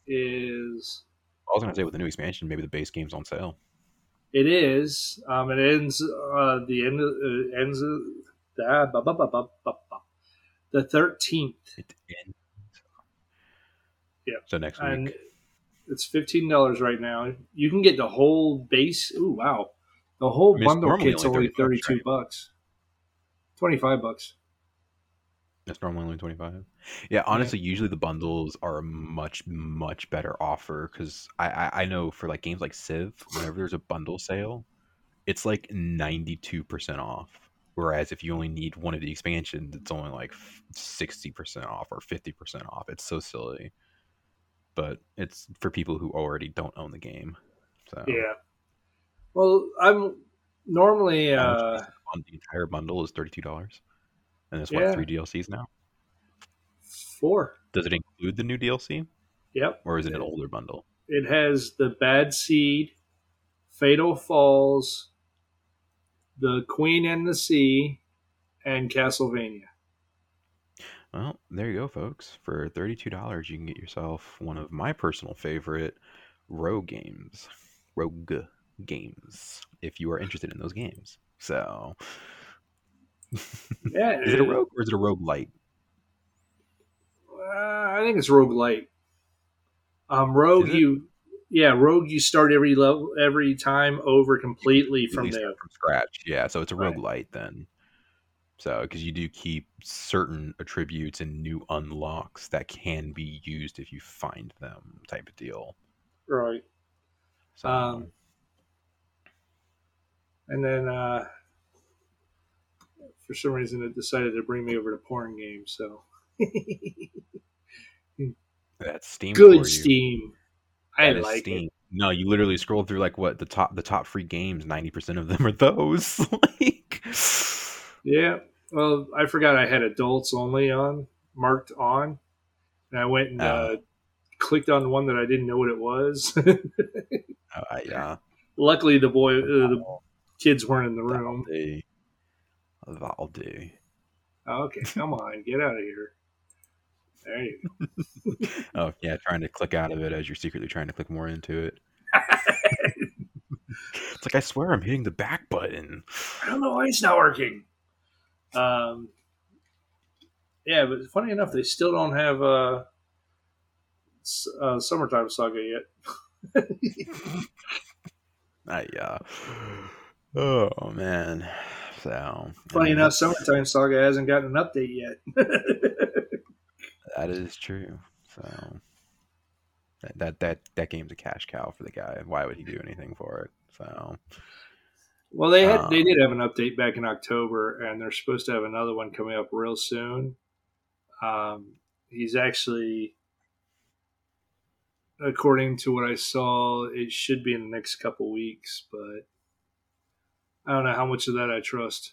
is I was gonna say with the new expansion, maybe the base game's on sale. it is. Um, it ends uh, the end of, uh, ends of, ah, ba, ba, ba, ba, ba, ba. the thirteenth, It ends. Yeah. So next week. and it's fifteen dollars right now. You can get the whole base. Ooh, wow! The whole I mean, it's bundle kit's only only 30 bucks, thirty two right? bucks, twenty five bucks. That's normally only twenty five. Yeah, honestly, usually the bundles are a much much better offer because I, I I know for like games like Civ, whenever there's a bundle sale, it's like ninety two percent off. Whereas if you only need one of the expansions, it's only like sixty percent off or fifty percent off. It's so silly, but it's for people who already don't own the game. So Yeah. Well, I'm normally uh, the entire bundle is thirty two dollars, and there's Yeah. what three DLCs now. four. Does it include the new DLC, Yep. or is it an older bundle? It has the Bad Seed, Fatal Falls, the Queen and the Sea, and Castlevania. Well, there you go, folks. For thirty-two dollars, you can get yourself one of my personal favorite Rogue games. Rogue games. If you are interested in those games, so Yeah, is it a Rogue or is it a Rogue Light? Uh, I think it's Rogue Light. Um, Rogue, you, yeah, Rogue, you start every level every time over completely from there. from scratch. Yeah, so it's a Rogue Light then. So because you do keep certain attributes and new unlocks that can be used if you find them, type of deal. Right. So Um, and then uh, for some reason it decided to bring me over to porn games. So that's Steam. good. Steam. I That like Steam. it. No, you literally scroll through like what the top the top free games. Ninety percent of them are those. like, Yeah. Well, I forgot I had adults only on marked on, and I went and Oh. uh, clicked on one that I didn't know what it was. uh, yeah, Luckily, the boy, uh, the kids weren't in the that'll room. do. That'll do. Okay, come on, get out of here. There you go. Oh yeah, trying to click out of it as you're secretly trying to click more into it. It's like I swear I'm hitting the back button. I don't know why it's not working. Um, yeah, but funny enough, they still don't have uh, s- uh summertime saga yet. Uh, yeah. Oh man. So Funny enough, summertime saga hasn't gotten an update yet. That is true. So that, that that that game's a cash cow for the guy. Why would he do anything for it? So well, they had they Um, did have an update back in October, and they're supposed to have another one coming up real soon. Um, he's actually, according to what I saw, it should be in the next couple weeks, but I don't know how much of that I trust.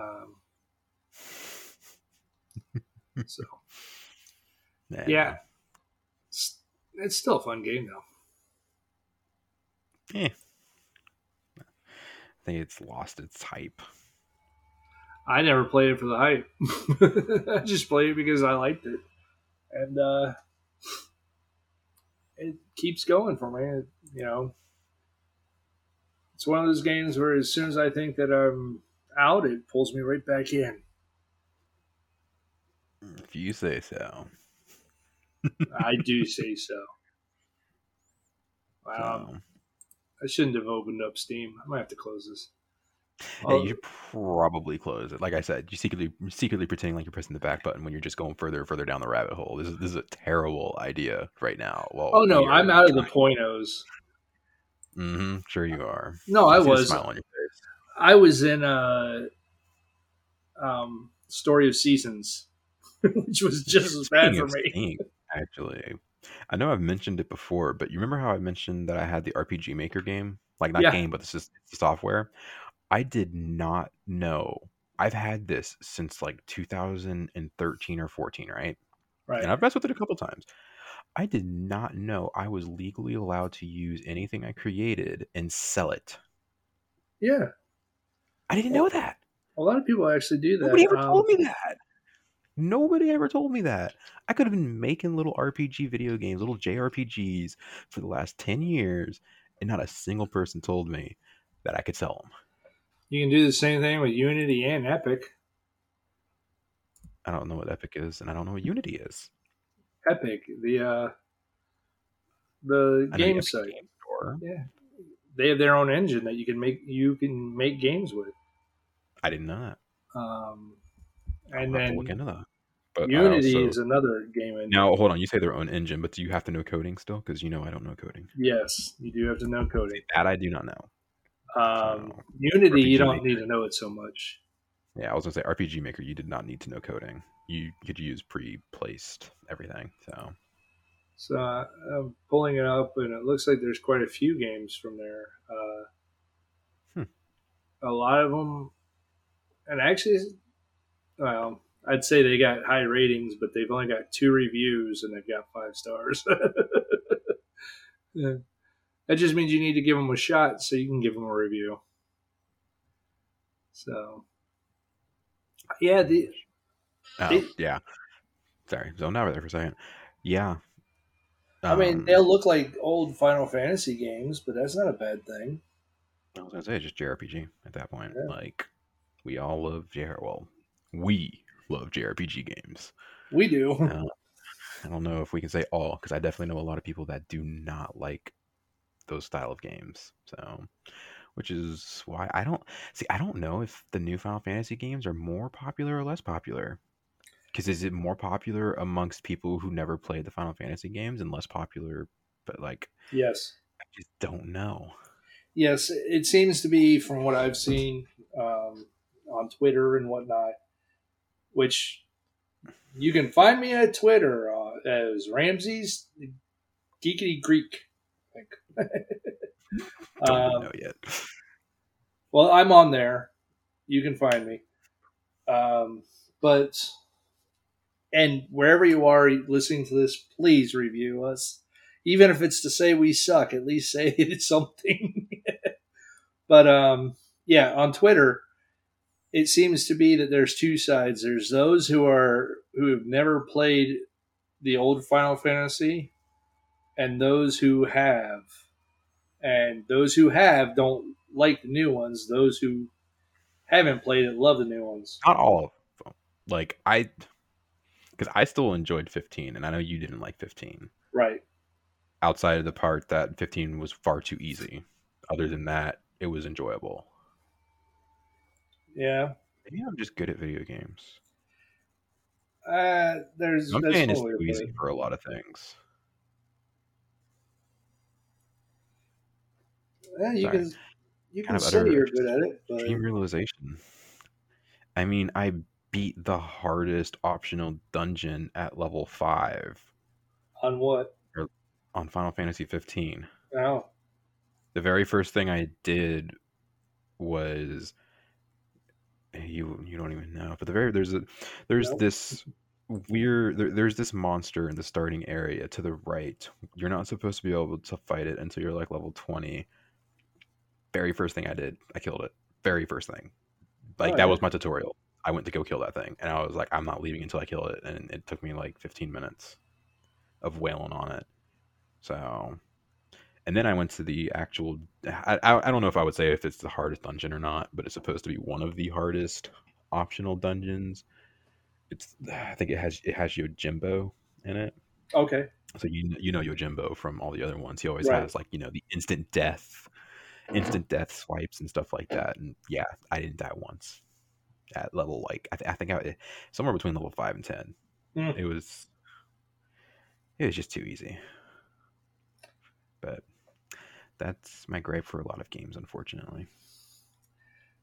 Um, so yeah, it's, it's still a fun game though. Yeah, I think it's lost its hype. I never played it for the hype. I just played it because I liked it, and uh, it keeps going for me. It, you know, it's one of those games where as soon as I think that I'm out, it pulls me right back in. If you say so. I do say so. Wow. So, I shouldn't have opened up Steam. I might have to close this. yeah, Oh, you should probably close it. Like I said, you secretly secretly pretending like you're pressing the back button when you're just going further and further down the rabbit hole. This is this is a terrible idea right now. Well, oh no, I'm out of the pointos. Mm-hmm. Sure you are. No, I the was. smile on your face. I was in a um Story of Seasons, which was just as bad for me. Steam, actually, I know I've mentioned it before, but you remember how I mentioned that I had the RPG Maker game, like not Yeah. game, but this is the software. I did not know. I've had this since like 2013 or 14, right? Right. And I've messed with it a couple times. I did not know I was legally allowed to use anything I created and sell it. Yeah. I didn't know that. A lot of people actually do that. Nobody ever Um, told me that. Nobody ever told me that. I could have been making little RPG video games, little JRPGs for the last 10 years, and not a single person told me that I could sell them. You can do the same thing with Unity and Epic. I don't know what Epic is, and I don't know what Unity is. Epic, the uh the game site. Game Store. Yeah. They have their own engine that you can make you can make games with. I didn't know that. Um and then look into that. But Unity also- is another game engine. now hold on. You say their own engine, but do you have to know coding still? Because you know I don't know coding. Yes, you do have to know coding. That I do not know. Um, So, Unity, you don't Maker. need to know it so much. Yeah, I was gonna say RPG Maker. You did not need to know coding. You could use pre-placed everything. So So uh, I'm pulling it up, and it looks like there's quite a few games from there. Uh, Hmm. A lot of them, and actually, well, I'd say they got high ratings, but they've only got two reviews, and they've got five stars. yeah. That just means you need to give them a shot so you can give them a review. So, yeah, the Oh, It- yeah. Sorry, zoned out there for a second. Yeah. I mean, Um, they'll look like old Final Fantasy games, but that's not a bad thing. I was gonna say just JRPG at that point. Yeah. Like we all love JR. Well, we love JRPG games. We do. Uh, I don't know if we can say all because I definitely know a lot of people that do not like those style of games. So, which is why I don't see. I don't know if the new Final Fantasy games are more popular or less popular. Because is it more popular amongst people who never played the Final Fantasy games and less popular, but like Yes. I just don't know. Yes, it seems to be from what I've seen um, on Twitter and whatnot, which you can find me at Twitter uh, as Ramses Geekity Greek. I think. Don't um, know yet. well, I'm on there. You can find me. Um, but and wherever you are listening to this, please review us. Even if it's to say we suck, at least say it's something. but um, yeah, on Twitter, it seems to be that there's two sides. There's those who are who have never played the old Final Fantasy, and those who have. And those who have don't like the new ones. Those who haven't played it love the new ones. Not all of them. Like I, because I still enjoyed 15, and I know you didn't like 15. Right. Outside of the part that 15 was far too easy. Other than that, it was enjoyable. Yeah. Maybe I'm just good at video games. Uh, there's I'm saying it's too easy for a lot of things. Yeah, you Sorry. can you can Kind of say utter you're good at it, but Dream realization. I mean, I beat the hardest optional dungeon at level five on what? on Final Fantasy 15. Oh, The very first thing I did was you you don't even know, but the very there's a there's Nope. this weird there, there's this monster in the starting area to the right. You're not supposed to be able to fight it until you're like level 20. Very first thing I did, I killed it. Very first thing. Like Oh, that yeah. was my tutorial. I went to go kill that thing, and I was like, I'm not leaving until I kill it, and it took me like 15 minutes of wailing on it. So, and then I went to the actual. I, I, I don't know if I would say if it's the hardest dungeon or not, but it's supposed to be one of the hardest optional dungeons. It's I think it has it has Yojimbo in it. Okay. So you you know Yojimbo from all the other ones. He always Right. has like you know the instant death, instant death swipes and stuff like that. And yeah, I didn't die once at level like I, th- I think I somewhere between level five and ten. Hmm. It was it was just too easy. But that's my gripe for a lot of games, unfortunately.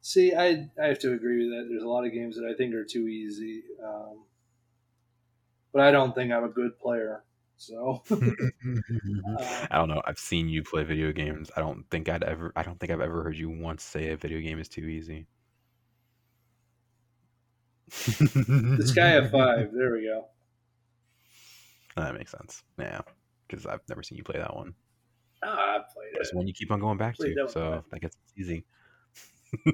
See, I I have to agree with that. There's a lot of games that I think are too easy, um, but I don't think I'm a good player. So I don't know. I've seen you play video games. I don't think I'd ever. I don't think I've ever heard you once say a video game is too easy. The Sky of Five. There we go. That makes sense. Yeah, because I've never seen you play that one. Ah, I played It's it. one you keep on going back to, that so yeah. that gets easy.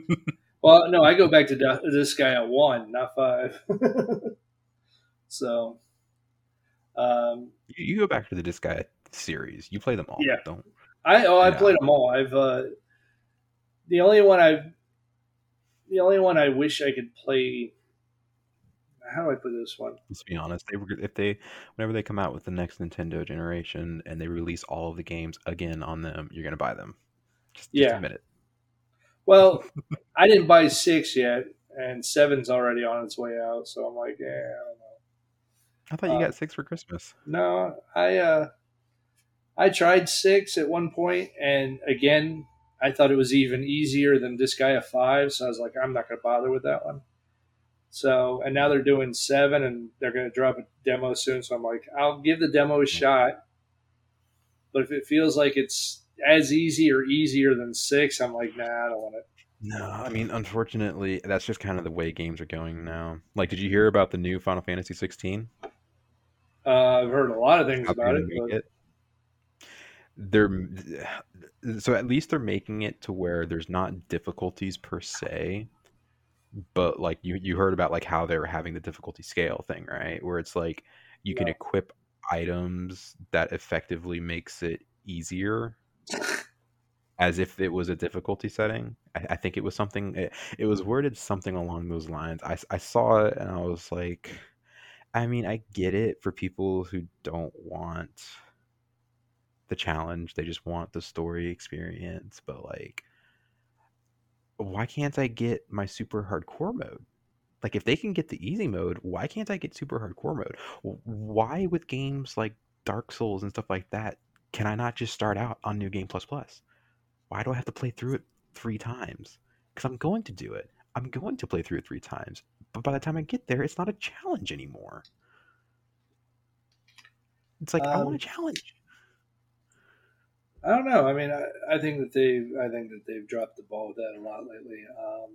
Well, no, I go back to Disgaea one, not five. so, um, You, you go back to the Disgaea series. You play them all. Yeah. Don't. I oh I played them all. I've uh, the only one I've the only one I wish I could play. How do I put this one? Let's be honest. They were if they whenever they come out with the next Nintendo generation and they release all of the games again on them, you're gonna buy them. Just, just Yeah. admit it. Well, I didn't buy six yet, and seven's already on its way out. So I'm like, yeah, I don't know. I thought you Uh, got six for Christmas. No, I uh, I tried six at one point, and again, I thought it was even easier than Disgaea five. So I was like, I'm not going to bother with that one. So, and now they're doing seven, and they're going to drop a demo soon. So I'm like, I'll give the demo a shot. But if it feels like it's as easy or easier than six, I'm like, nah, I don't want it. No, I mean, unfortunately, that's just kind of the way games are going now. Like, did you hear about the new Final Fantasy 16? Uh, I've heard a lot of things How about it, but it? They're so at least they're making it to where there's not difficulties per se, but like you you heard about like how they're having the difficulty scale thing, right? Where it's like you can equip items that effectively makes it easier as if it was a difficulty setting. I, I think it was something. It, it was worded something along those lines. I, I saw it and I was like, I mean, I get it for people who don't want the challenge. They just want the story experience. But like, why can't I get my super hardcore mode? Like, if they can get the easy mode, why can't I get super hardcore mode? Why with games like Dark Souls and stuff like that, can I not just start out on New Game Plus Plus? Why do I have to play through it three times? Because I'm going to do it. I'm going to play through it three times. But by the time I get there, it's not a challenge anymore. It's like I want Um, a challenge. I don't know. I mean, I, I think that they've I think that they've dropped the ball with that a lot lately. Um,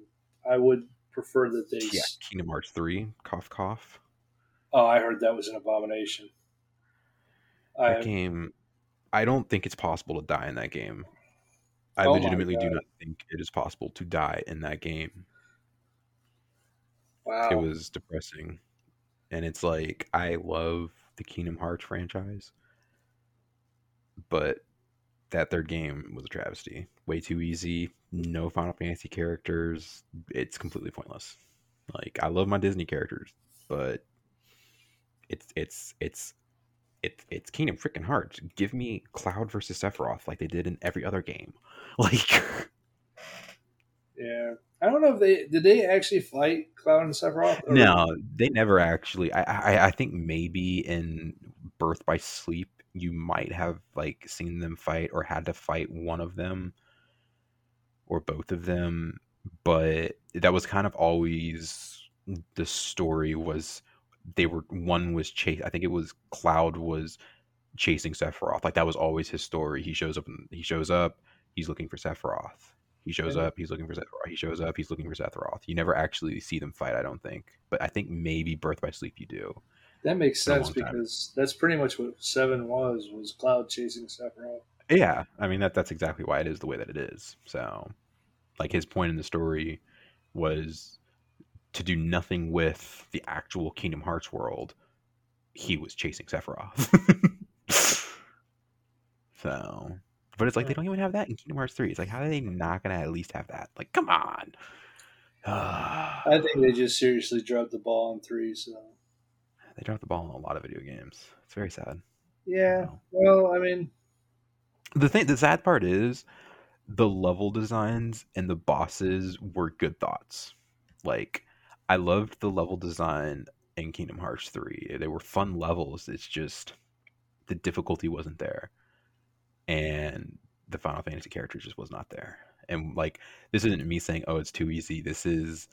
I would prefer that they. Yeah, Kingdom Hearts three, cough cough. Oh, I heard that was an abomination. That I, game, I don't think it's possible to die in that game. I Oh legitimately do not think it is possible to die in that game. wow. It was depressing. And it's like I love the Kingdom Hearts franchise, but that third game was a travesty. Way too easy, no Final Fantasy characters. It's completely pointless. Like I love my Disney characters, but it's it's it's it's it's Kingdom freaking Hearts. Give me Cloud versus Sephiroth like they did in every other game. Like yeah. I don't know if they did they actually fight Cloud and Sephiroth. or- No, they never actually. I, I I think maybe in Birth by Sleep you might have like seen them fight or had to fight one of them or both of them, but that was kind of always the story was they were one was chase. I think it was Cloud was chasing Sephiroth. Like that was always his story. He shows up. He shows up. He's looking for Sephiroth. He shows And- up. He's looking for Sephiroth. He shows up. He's looking for Sephiroth. You never actually see them fight. I don't think. But I think maybe Birth by Sleep you do. That makes sense long time. because that's pretty much what Seven was was Cloud chasing Sephiroth. Yeah, I mean that that's exactly why it is the way that it is. So, like his point in the story was to do nothing with the actual Kingdom Hearts world, he was chasing Sephiroth. so, but it's like they don't even have that in Kingdom Hearts 3. It's like, how are they not going to at least have that? Like, come on. I think they just seriously dropped the ball on three. So they dropped the ball in a lot of video games. It's very sad. Yeah. Well, I mean, the thing, the sad part is, the level designs and the bosses were good thoughts. Like, I loved the level design in Kingdom Hearts 3. They were fun levels. It's just the difficulty wasn't there. And the Final Fantasy character just was not there. And like this isn't me saying, "Oh, it's too easy." This is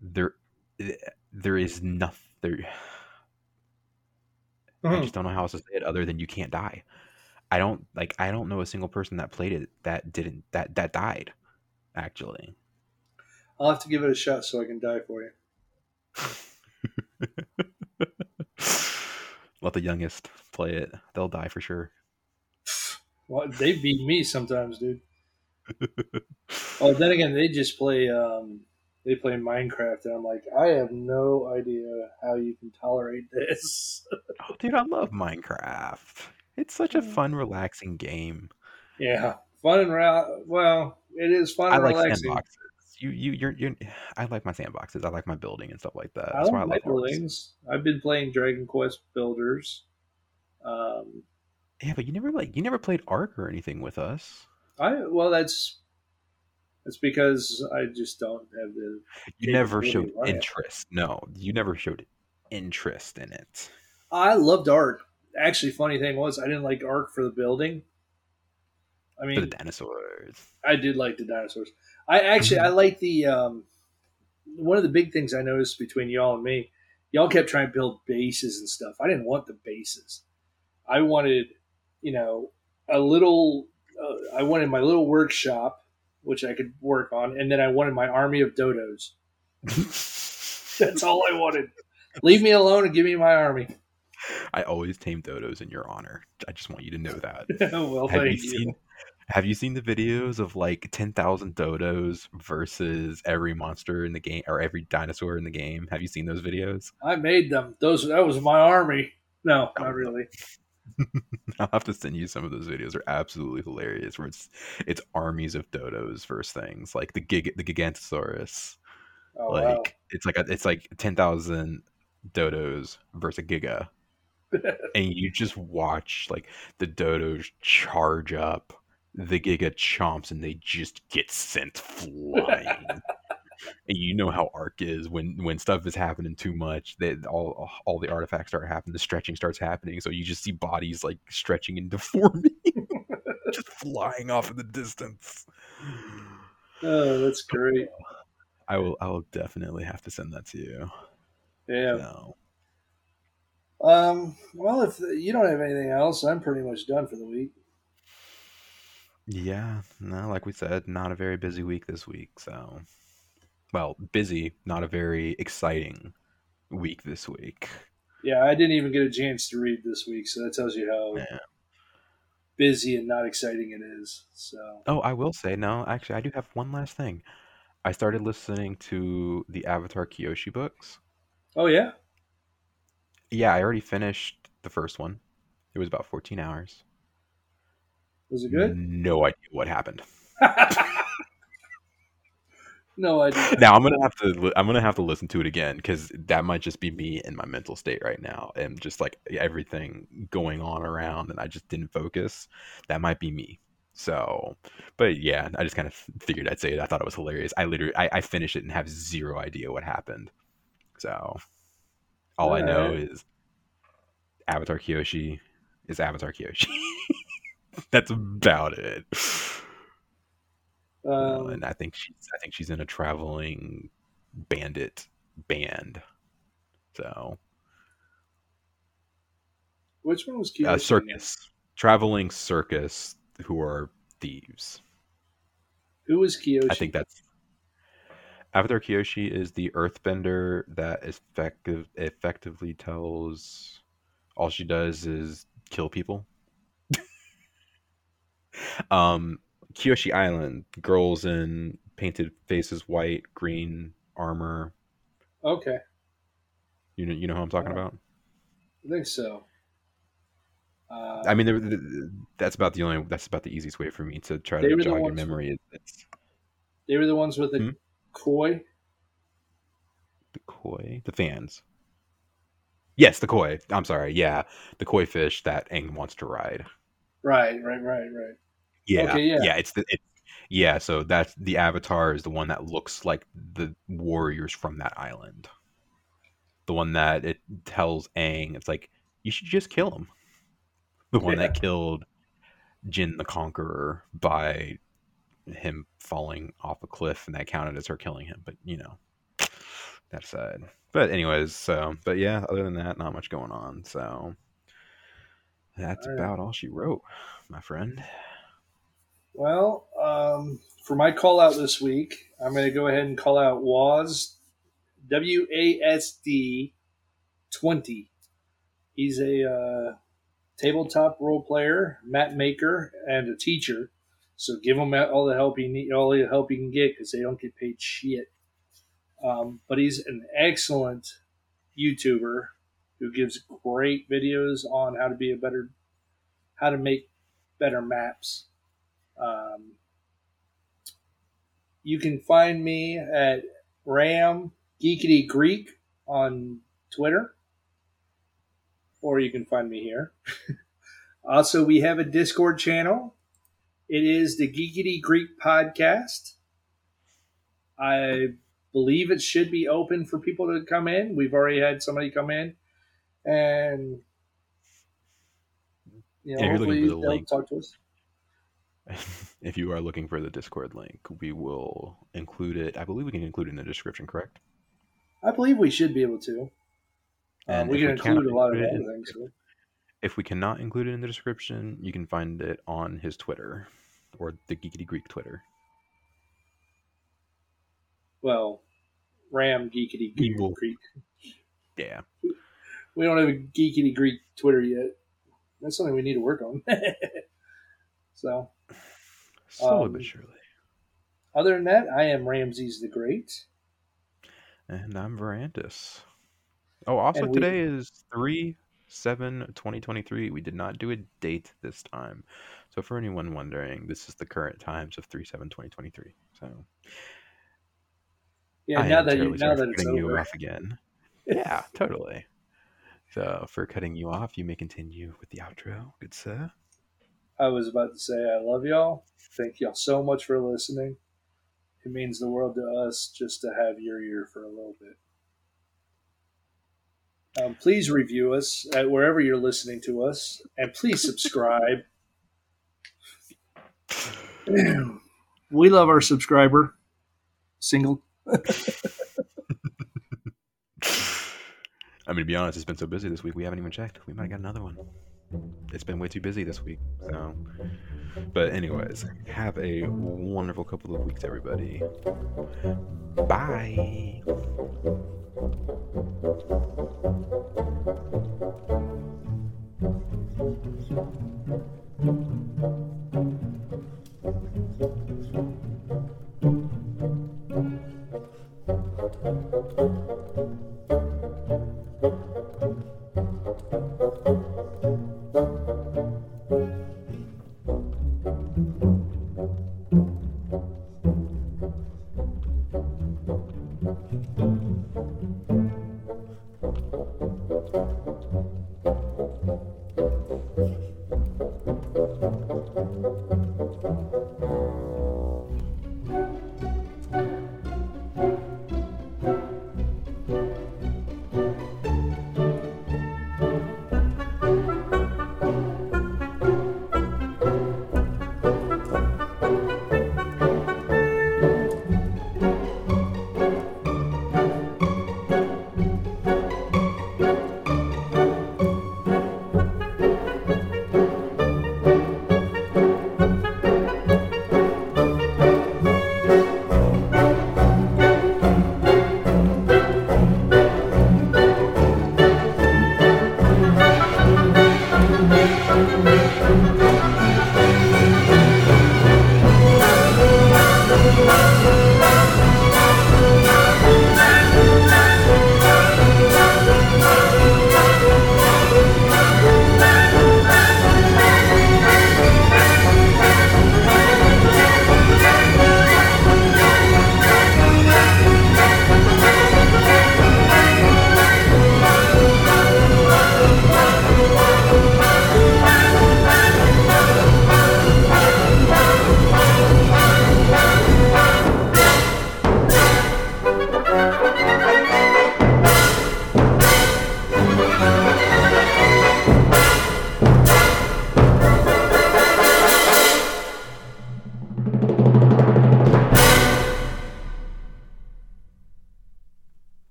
there eh, there is nothing there I Mhm. just don't know how else to say it other than you can't die. I don't like I don't know a single person that played it that didn't that that died actually. I'll have to give it a shot so I can die for you. Let the youngest play it. They'll die for sure. Well, they beat me sometimes, dude. Oh, then again, they just play. Um, they play Minecraft, and I'm like, I have no idea how you can tolerate this. Oh, dude, I love Minecraft. It's such a fun, relaxing game. yeah, fun and ra- well, it is fun I and like relaxing. sandboxes. You, you, you're, you're. I like my sandboxes. I like my building and stuff like that. I That's like why I my love Arks. buildings. I've been playing Dragon Quest Builders. Um, Yeah, but you never like you never played Ark or anything with us. I well, that's that's because I just don't have the. You never showed interest. No, you never showed interest in it. I loved Ark. Actually, funny thing was I didn't like Ark for the building. I For mean, the dinosaurs. I did like the dinosaurs. I actually I like the um, one of the big things I noticed between y'all and me. Y'all kept trying to build bases and stuff. I didn't want the bases. I wanted, you know, a little. Uh, I wanted my little workshop, which I could work on, and then I wanted my army of dodos. That's all I wanted. Leave me alone and give me my army. I always tame dodos in your honor. I just want you to know that. well, have you thank you. seen have you seen the videos of like 10,000 dodos versus every monster in the game or every dinosaur in the game? Have you seen those videos? I made them. Those that was my army. No, not oh. really. I'll have to send you some of those videos. They're absolutely hilarious. Where it's it's armies of dodos versus things like the gig the Gigantosaurus. Oh like wow. it's like a, it's like 10,000 dodos versus a giga. and you just watch like the dodos charge up the giga chomps and they just get sent flying you know how Ark is when when stuff is happening too much that all all the artifacts start happening the stretching starts happening so you just see bodies like stretching and deforming just flying off in the distance Oh, that's great. i will i will definitely have to send that to you Yeah. no. Um. Well, if you don't have anything else, I'm pretty much done for the week. Yeah, no, like we said, not a very busy week this week. So, well, busy, not a very exciting week this week. Yeah, I didn't even get a chance to read this week, so that tells you how Yeah. busy and not exciting it is. So, Oh, I will say, no, actually, I do have one last thing. I started listening to the Avatar Kyoshi books. oh yeah, Yeah, I already finished the first one. It was about 14 hours. was it good? No idea what happened. no idea. now I'm gonna have to I'm gonna have to listen to it again because that might just be me in my mental state right now and just like everything going on around and I just didn't focus. That might be me. So, but yeah, I just kind of figured I'd say it. I thought it was hilarious. I literally I, I finished it and have zero idea what happened. So, all I know is Avatar Kyoshi is Avatar Kyoshi. That's about it. Um, and I think she's I think she's in a traveling bandit band. So which one was cute? uh, circus, traveling circus, who are thieves. Who was Kyoshi? I think that's Avatar Kyoshi is the Earthbender that effective effectively tells all she does is kill people. um, Kyoshi Island, girls in painted faces, white, green armor, Okay, You know, you know who I'm talking Oh. about. I think so. Uh, I mean, that's about the only. That's about the easiest way for me to try to jog your memory. is It's they were the ones with the Hmm? koi. the koi, the fans. Yes, the koi. I'm sorry. Yeah, the koi fish that Aang wants to ride. Right, right, right, right. Yeah, Okay, yeah. It's the. It, yeah, so that's the avatar is the one that looks like the warriors from that island. The one that it tells Aang, it's like you should just kill him. The one that killed Chin the Conqueror by him falling off a cliff, and that counted as her killing him. But you know, that aside. But anyways, so but yeah, other than that, not much going on. So that's All right. about all she wrote, my friend. Well, um, for my call out this week, I'm going to go ahead and call out Waz, W A S D 20. He's a uh, tabletop role player, map maker, and a teacher. So give him all the help he need, all the help he can get because they don't get paid shit. Um, but he's an excellent YouTuber who gives great videos on how to be a better, how to make better maps. Um, you can find me at Ram Geekity Greek on Twitter, or you can find me here. also, we have a Discord channel. It is the Geekity Greek podcast. I believe it should be open for people to come in. We've already had somebody come in, and you know, Yeah, hopefully the they'll link. talk to us. if you are looking for the Discord link, we will include it. I believe we can include it in the description, correct? I believe we should be able to. Um, And we can we include a lot of other in- things. If we cannot include it in the description, you can find it on his Twitter or the Geekity Greek Twitter. Well, Ram Geekity Geek Greek. Yeah. We don't have a Geekity Greek Twitter yet. That's something we need to work on. so, Slowly Um, but surely. other than that, I am Ramses the Great. And I'm Verantus. Oh, also we- today is 3 7 2023. We did not do a date this time. So for anyone wondering, this is the current times of 3 7 2023. So Yeah, I now that you, terribly now that it's you over. off again. Yeah, totally. So for cutting you off, you may continue with the outro, good sir. I was about to say I love y'all. Thank y'all so much for listening. It means the world to us just to have your ear for a little bit. Um, please review us at wherever you're listening to us, and please subscribe. we love our subscriber. Single. I mean, to be honest, it's been so busy this week. We haven't even checked. We might have got another one. It's been way too busy this week. So, but anyways, have a wonderful couple of weeks, everybody. Bye.